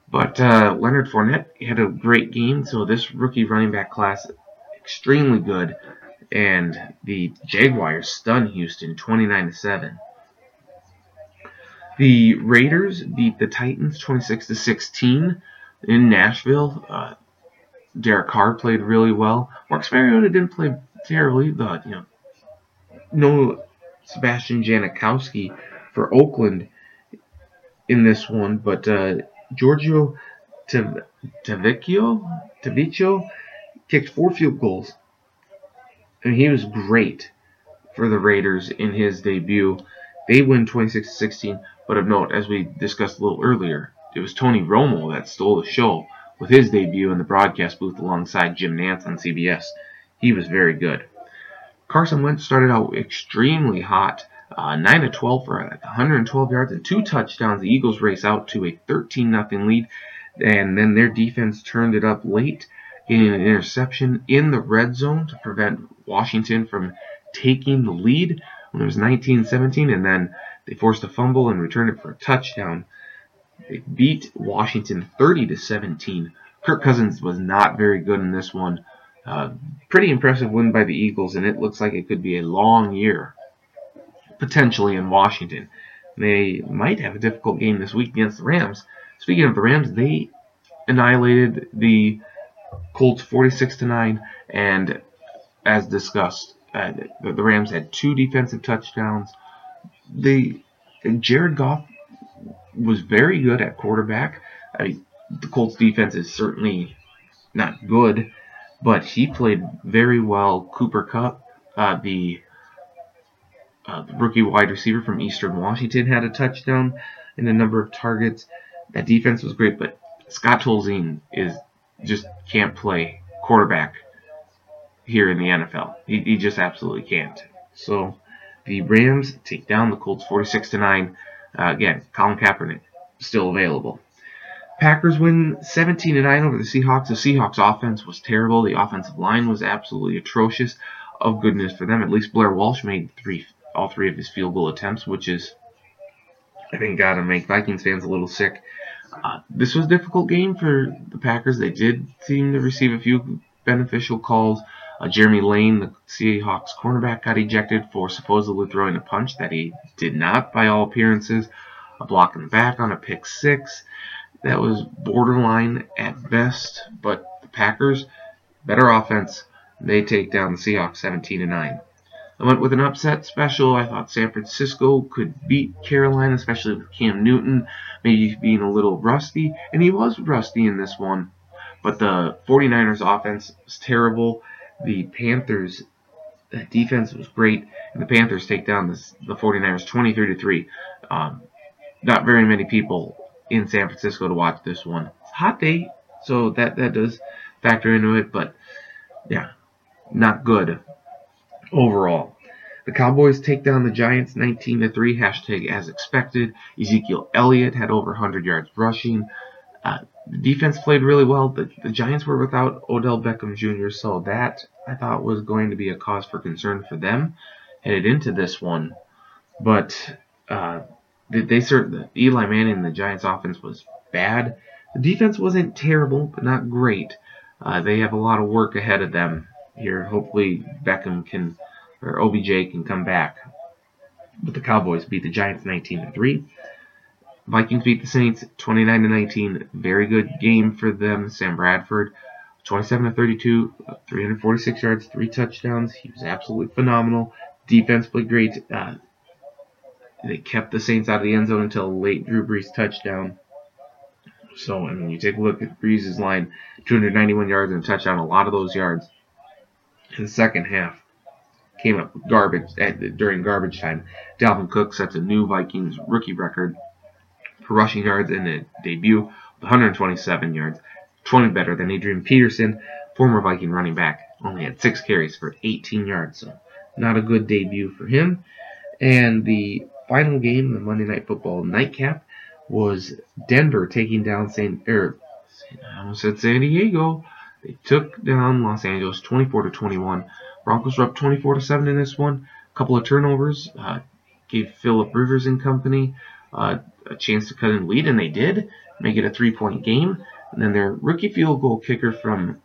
But uh, Leonard Fournette had a great game, so this rookie running back class extremely good, and the Jaguars stun Houston 29 to seven. The Raiders beat the Titans 26 to 16 in Nashville. Uh, Derek Carr played really well. Marcus Mariota didn't play terribly, but you know, no Sebastian Janikowski for Oakland in this one, but uh, Giorgio Tavecchio, Tavecchio kicked four field goals. And he was great for the Raiders in his debut. They win 26 16, but of note, as we discussed a little earlier, it was Tony Romo that stole the show with his debut in the broadcast booth alongside Jim Nantz on CBS. He was very good. Carson Wentz started out extremely hot uh, 9 to 12 for 112 yards and two touchdowns. The Eagles race out to a 13 0 lead, and then their defense turned it up late, getting an interception in the red zone to prevent Washington from taking the lead when it was 19 17, and then they forced a fumble and returned it for a touchdown. They beat Washington 30 to 17. Kirk Cousins was not very good in this one. Uh, pretty impressive win by the Eagles, and it looks like it could be a long year potentially in Washington. They might have a difficult game this week against the Rams. Speaking of the Rams, they annihilated the Colts 46 to 9 and as discussed, uh, the, Rams had two defensive touchdowns. The Jared Goff was very good at quarterback. I mean, the Colts defense is certainly not good, but he played very well. Cooper Kupp, uh, the the rookie wide receiver from Eastern Washington had a touchdown and a number of targets. That defense was great, but Scott Tolzien is just can't play quarterback here in the NFL. He, he just absolutely can't. So the Rams take down the Colts 46 to 9. Uh, again, Colin Kaepernick still available. Packers win 17 to 9 over the Seahawks. The Seahawks offense was terrible. The offensive line was absolutely atrocious. Of goodness for them, at least Blair Walsh made three all three of his field goal attempts, which is, I think, got to make Vikings fans a little sick. Uh, this was a difficult game for the Packers. They did seem to receive a few beneficial calls. Uh, Jeremy Lane, the Seahawks cornerback, got ejected for supposedly throwing a punch that he did not, by all appearances. A block in the back on a pick six. That was borderline at best, but the Packers, better offense, they take down the Seahawks 17 to 9. I went with an upset special. I thought San Francisco could beat Carolina, especially with Cam Newton maybe being a little rusty. And he was rusty in this one. But the 49ers offense was terrible. The Panthers defense was great. And the Panthers take down this, the 49ers 23 to 3. Um, not very many people in San Francisco to watch this one. It's a hot day, so that, that does factor into it. But yeah, not good overall. The Cowboys take down the Giants 19 to 3, hashtag as expected. Ezekiel Elliott had over 100 yards rushing. Uh, the defense played really well. The, the Giants were without Odell Beckham Jr., so that I thought was going to be a cause for concern for them headed into this one. But uh, they, they certainly Eli Manning and the Giants' offense was bad. The defense wasn't terrible, but not great. Uh, they have a lot of work ahead of them here. Hopefully, Beckham can or OBJ can come back. But the Cowboys beat the Giants 19 to 3. Vikings beat the Saints 29 to 19. Very good game for them. Sam Bradford 27 to 32, 346 yards, three touchdowns. He was absolutely phenomenal. Defense played great. Uh, they kept the Saints out of the end zone until late Drew Brees touchdown. So, I mean, you take a look at Brees' line 291 yards and a touchdown. A lot of those yards in the second half came up garbage at, during garbage time. Dalvin Cook sets a new Vikings rookie record for rushing yards in the debut, 127 yards, 20 better than Adrian Peterson, former Viking running back. Only had six carries for 18 yards, so not a good debut for him. And the final game, the Monday Night Football nightcap, was Denver taking down San, er, I almost said San Diego. They took down Los Angeles 24 to 21. Broncos were up 24 to 7 in this one. A couple of turnovers uh, gave Philip Rivers and company uh, a chance to cut in lead, and they did make it a three-point game. And then their rookie field goal kicker from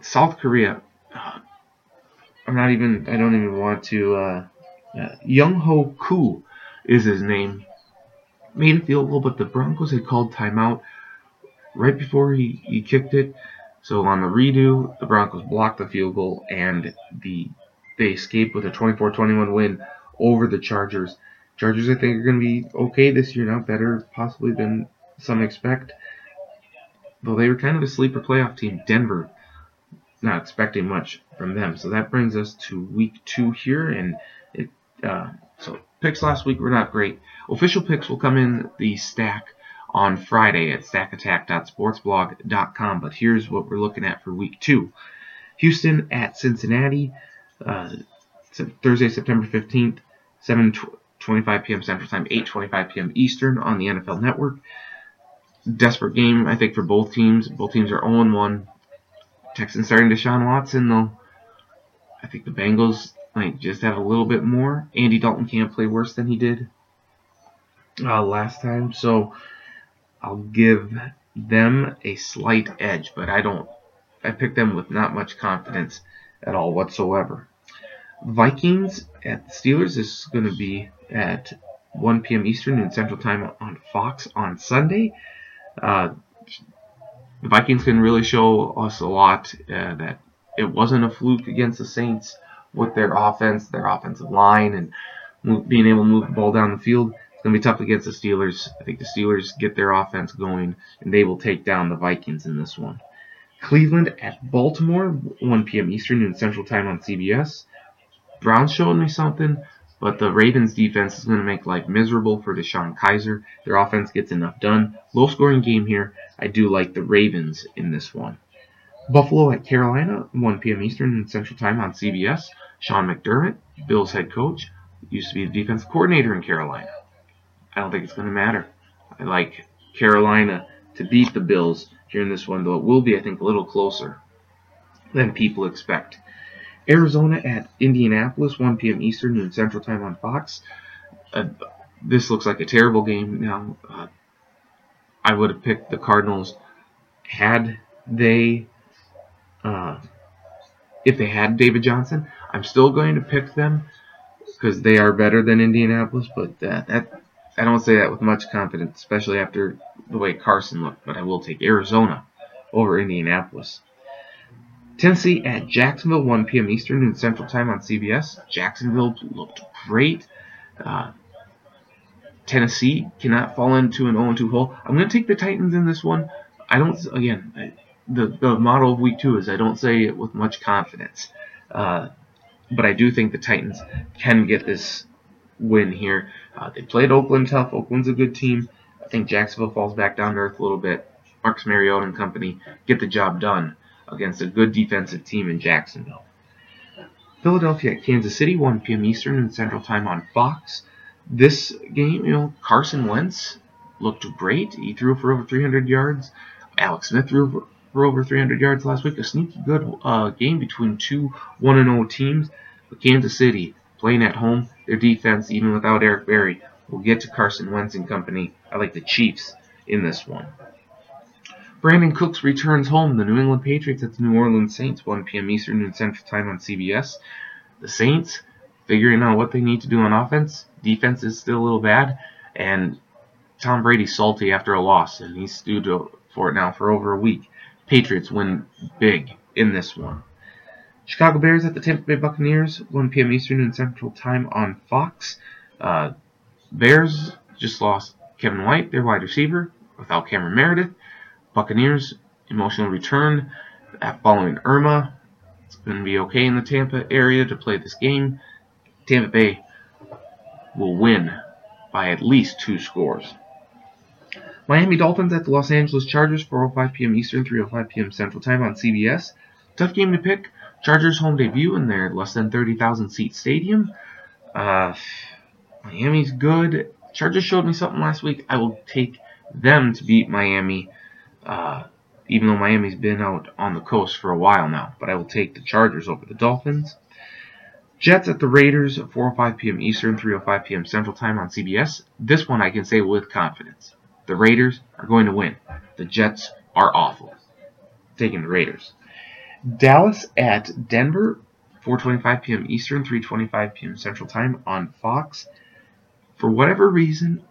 South Korea. Uh, I'm not even. I don't even want to. Uh, uh, Younghoe Koo is his name. Made a field goal, but the Broncos had called timeout right before he, he kicked it. So on the redo, the Broncos blocked the field goal and the they escaped with a 24-21 win over the Chargers. Chargers, I think, are going to be okay this year now, better possibly than some expect. Though they were kind of a sleeper playoff team, Denver, not expecting much from them. So that brings us to week two here, and it uh, so picks last week were not great. Official picks will come in the stack on Friday at stackattack.sportsblog.com. But here's what we're looking at for week two Houston at Cincinnati, uh, Thursday, September 15th, 7:25 p.m. Central Time, 8:25 p.m. Eastern on the NFL Network. Desperate game, I think, for both teams. Both teams are 0-1. Texans starting Deshaun Watson, though. I think the Bengals might just have a little bit more. Andy Dalton can't play worse than he did uh, last time, so I'll give them a slight edge, but I don't. I picked them with not much confidence at all whatsoever. Vikings at the Steelers is going to be at 1 p.m. Eastern and Central Time on Fox on Sunday. Uh, the Vikings can really show us a lot uh, that it wasn't a fluke against the Saints with their offense, their offensive line, and being able to move the ball down the field. It's going to be tough against the Steelers. I think the Steelers get their offense going, and they will take down the Vikings in this one. Cleveland at Baltimore, 1 p.m. Eastern and Central Time on CBS. Browns showing me something, but the Ravens defense is going to make life miserable for DeShone Kizer. Their offense gets enough done. Low scoring game here. I do like the Ravens in this one. Buffalo at Carolina, 1 p.m. Eastern and Central Time on CBS. Sean McDermott, Bills head coach, used to be the defensive coordinator in Carolina. I don't think it's going to matter. I like Carolina to beat the Bills here in this one, though it will be, I think, a little closer than people expect. Arizona at Indianapolis, 1 p.m. Eastern and Central Time on Fox. Uh, this looks like a terrible game. Now, uh, I would have picked the Cardinals had they, uh, if they had David Johnson. I'm still going to pick them because they are better than Indianapolis, but that, that I don't say that with much confidence, especially after the way Carson looked, but I will take Arizona over Indianapolis. Tennessee at Jacksonville, 1 p.m. Eastern and Central Time on CBS. Jacksonville looked great. Uh, Tennessee cannot fall into an 0-2 hole. I'm going to take the Titans in this one. I don't, again, I, the, the model of week two is I don't say it with much confidence. Uh, but I do think the Titans can get this win here. Uh, they played Oakland tough. Oakland's a good team. I think Jacksonville falls back down to earth a little bit. Marcus Mariota and company get the job done against a good defensive team in Jacksonville. Philadelphia at Kansas City, 1 p.m. Eastern and Central Time on Fox. This game, you know, Carson Wentz looked great. He threw for over 300 yards. Alex Smith threw for over 300 yards last week. A sneaky good uh, game between two 1 0 teams. But Kansas City playing at home, their defense, even without Eric Berry, We'll get to Carson Wentz and company. I like the Chiefs in this one. Brandin Cooks returns home. The New England Patriots at the New Orleans Saints, 1 p.m. Eastern and Central Time on CBS. The Saints figuring out what they need to do on offense. Defense is still a little bad, and Tom Brady's salty after a loss, and he's stewed for it now for over a week. Patriots win big in this one. Chicago Bears at the Tampa Bay Buccaneers, 1 p.m. Eastern and Central Time on Fox. Uh, Bears just lost Kevin White, their wide receiver, without Cameron Meredith. Buccaneers emotional return following Irma. It's going to be okay in the Tampa area to play this game. Tampa Bay will win by at least two scores. Miami Dolphins at the Los Angeles Chargers, 4:05 p.m. Eastern, 3:05 p.m. Central Time on CBS. Tough game to pick. Chargers home debut in their less than 30,000 seat stadium. Uh, Miami's good. Chargers showed me something last week. I will take them to beat Miami uh, even though Miami's been out on the coast for a while now. But I will take the Chargers over the Dolphins. Jets at the Raiders, 4:05 p.m. Eastern, 3:05 p.m. Central Time on CBS. This one I can say with confidence: the Raiders are going to win. The Jets are awful. Taking the Raiders. Dallas at Denver, 4:25 p.m. Eastern, 3:25 p.m. Central Time on Fox. For whatever reason,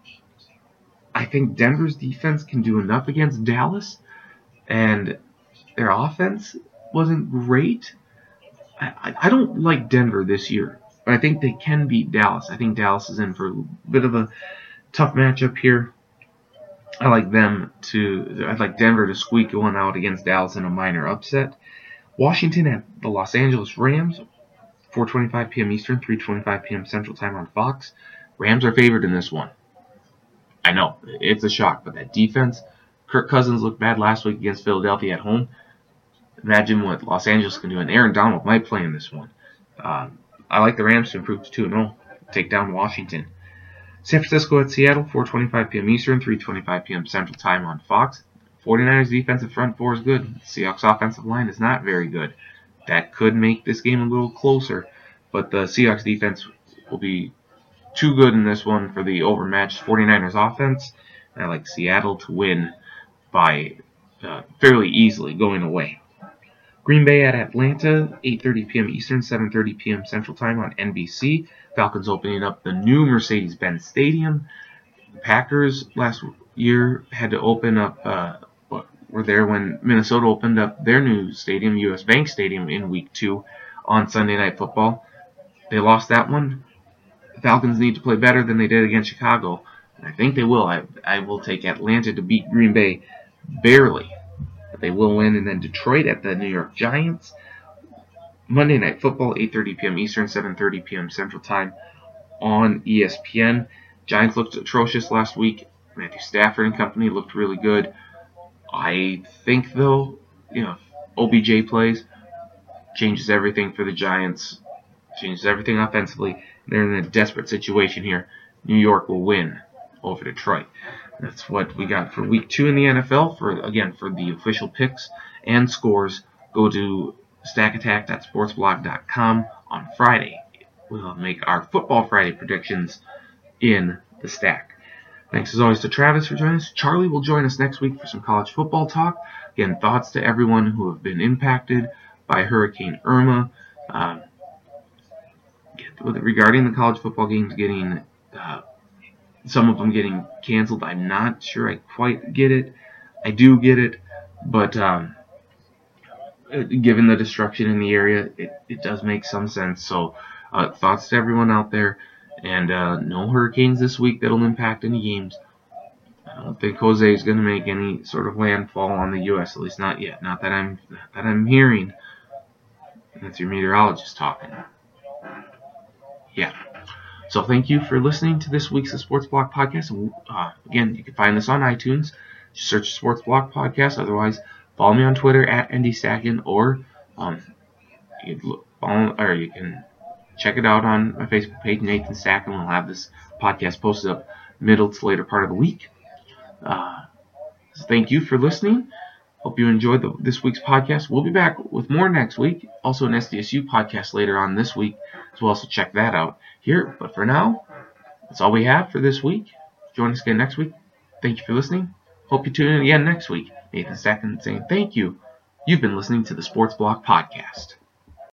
I think Denver's defense can do enough against Dallas, and their offense wasn't great. I, I don't like Denver this year, but I think they can beat Dallas. I think Dallas is in for a bit of a tough matchup here. I like them to. I'd like Denver to squeak one out against Dallas in a minor upset. Washington at the Los Angeles Rams, 4:25 p.m. Eastern, 3:25 p.m. Central Time on Fox. Rams are favored in this one. I know it's a shock, but that defense. Kirk Cousins looked bad last week against Philadelphia at home. Imagine what Los Angeles can do, and Aaron Donald might play in this one. Um, I like the Rams to improve to 2 0, take down Washington. San Francisco at Seattle, 4:25 p.m. Eastern, 3:25 p.m. Central Time on Fox. 49ers defensive front four is good. Seahawks offensive line is not very good. That could make this game a little closer, but the Seahawks defense will be too good in this one for the overmatched 49ers offense. I like Seattle to win by uh, fairly easily going away. Green Bay at Atlanta, 8:30 p.m. Eastern, 7:30 p.m. Central Time on NBC. Falcons opening up the new Mercedes-Benz Stadium. The Packers last year had to open up. Uh, were there when Minnesota opened up their new stadium, U.S. Bank Stadium, in Week Two on Sunday Night Football. They lost that one. The Falcons need to play better than they did against Chicago. And I think they will. I, I will take Atlanta to beat Green Bay barely. But they will win. And then Detroit at the New York Giants. Monday Night Football, 8.30 p.m. Eastern, 7.30 p.m. Central Time on ESPN. Giants looked atrocious last week. Matthew Stafford and company looked really good. I think, though, you know, OBJ plays, changes everything for the Giants, changes everything offensively. They're in a desperate situation here. New York will win over Detroit. That's what we got for week two in the NFL. For again, for the official picks and scores, go to stackattack.sportsblog.com on Friday. We'll make our Football Friday predictions in the stack. Thanks as always to Travis for joining us. Charlie will join us next week for some college football talk. Again, thoughts to everyone who have been impacted by Hurricane Irma. Uh, regarding the college football games getting uh, some of them getting canceled. I'm not sure I quite get it. I do get it, but um, uh, given the destruction in the area, it, it does make some sense. So, uh, thoughts to everyone out there, and uh, no hurricanes this week that'll impact any games. I don't think Jose is going to make any sort of landfall on the U.S. At least not yet. Not that I'm that I'm hearing. That's your meteorologist talking yeah. So thank you for listening to this week's Sports Block podcast. Uh, again, you can find this on iTunes. Just search Sports Block Podcast. Otherwise, follow me on Twitter at ND Stacken, or um, you can follow, or you can check it out on my Facebook page, Nathan Stacken. We'll have this podcast posted up middle to later part of the week. Uh, thank you for listening. Hope you enjoyed the, this week's podcast. We'll be back with more next week. Also, an SDSU podcast later on this week, so we'll also check that out here. But for now, that's all we have for this week. Join us again next week. Thank you for listening. Hope you tune in again next week. Nathan Stacken saying thank you. You've been listening to the Sports Block Podcast.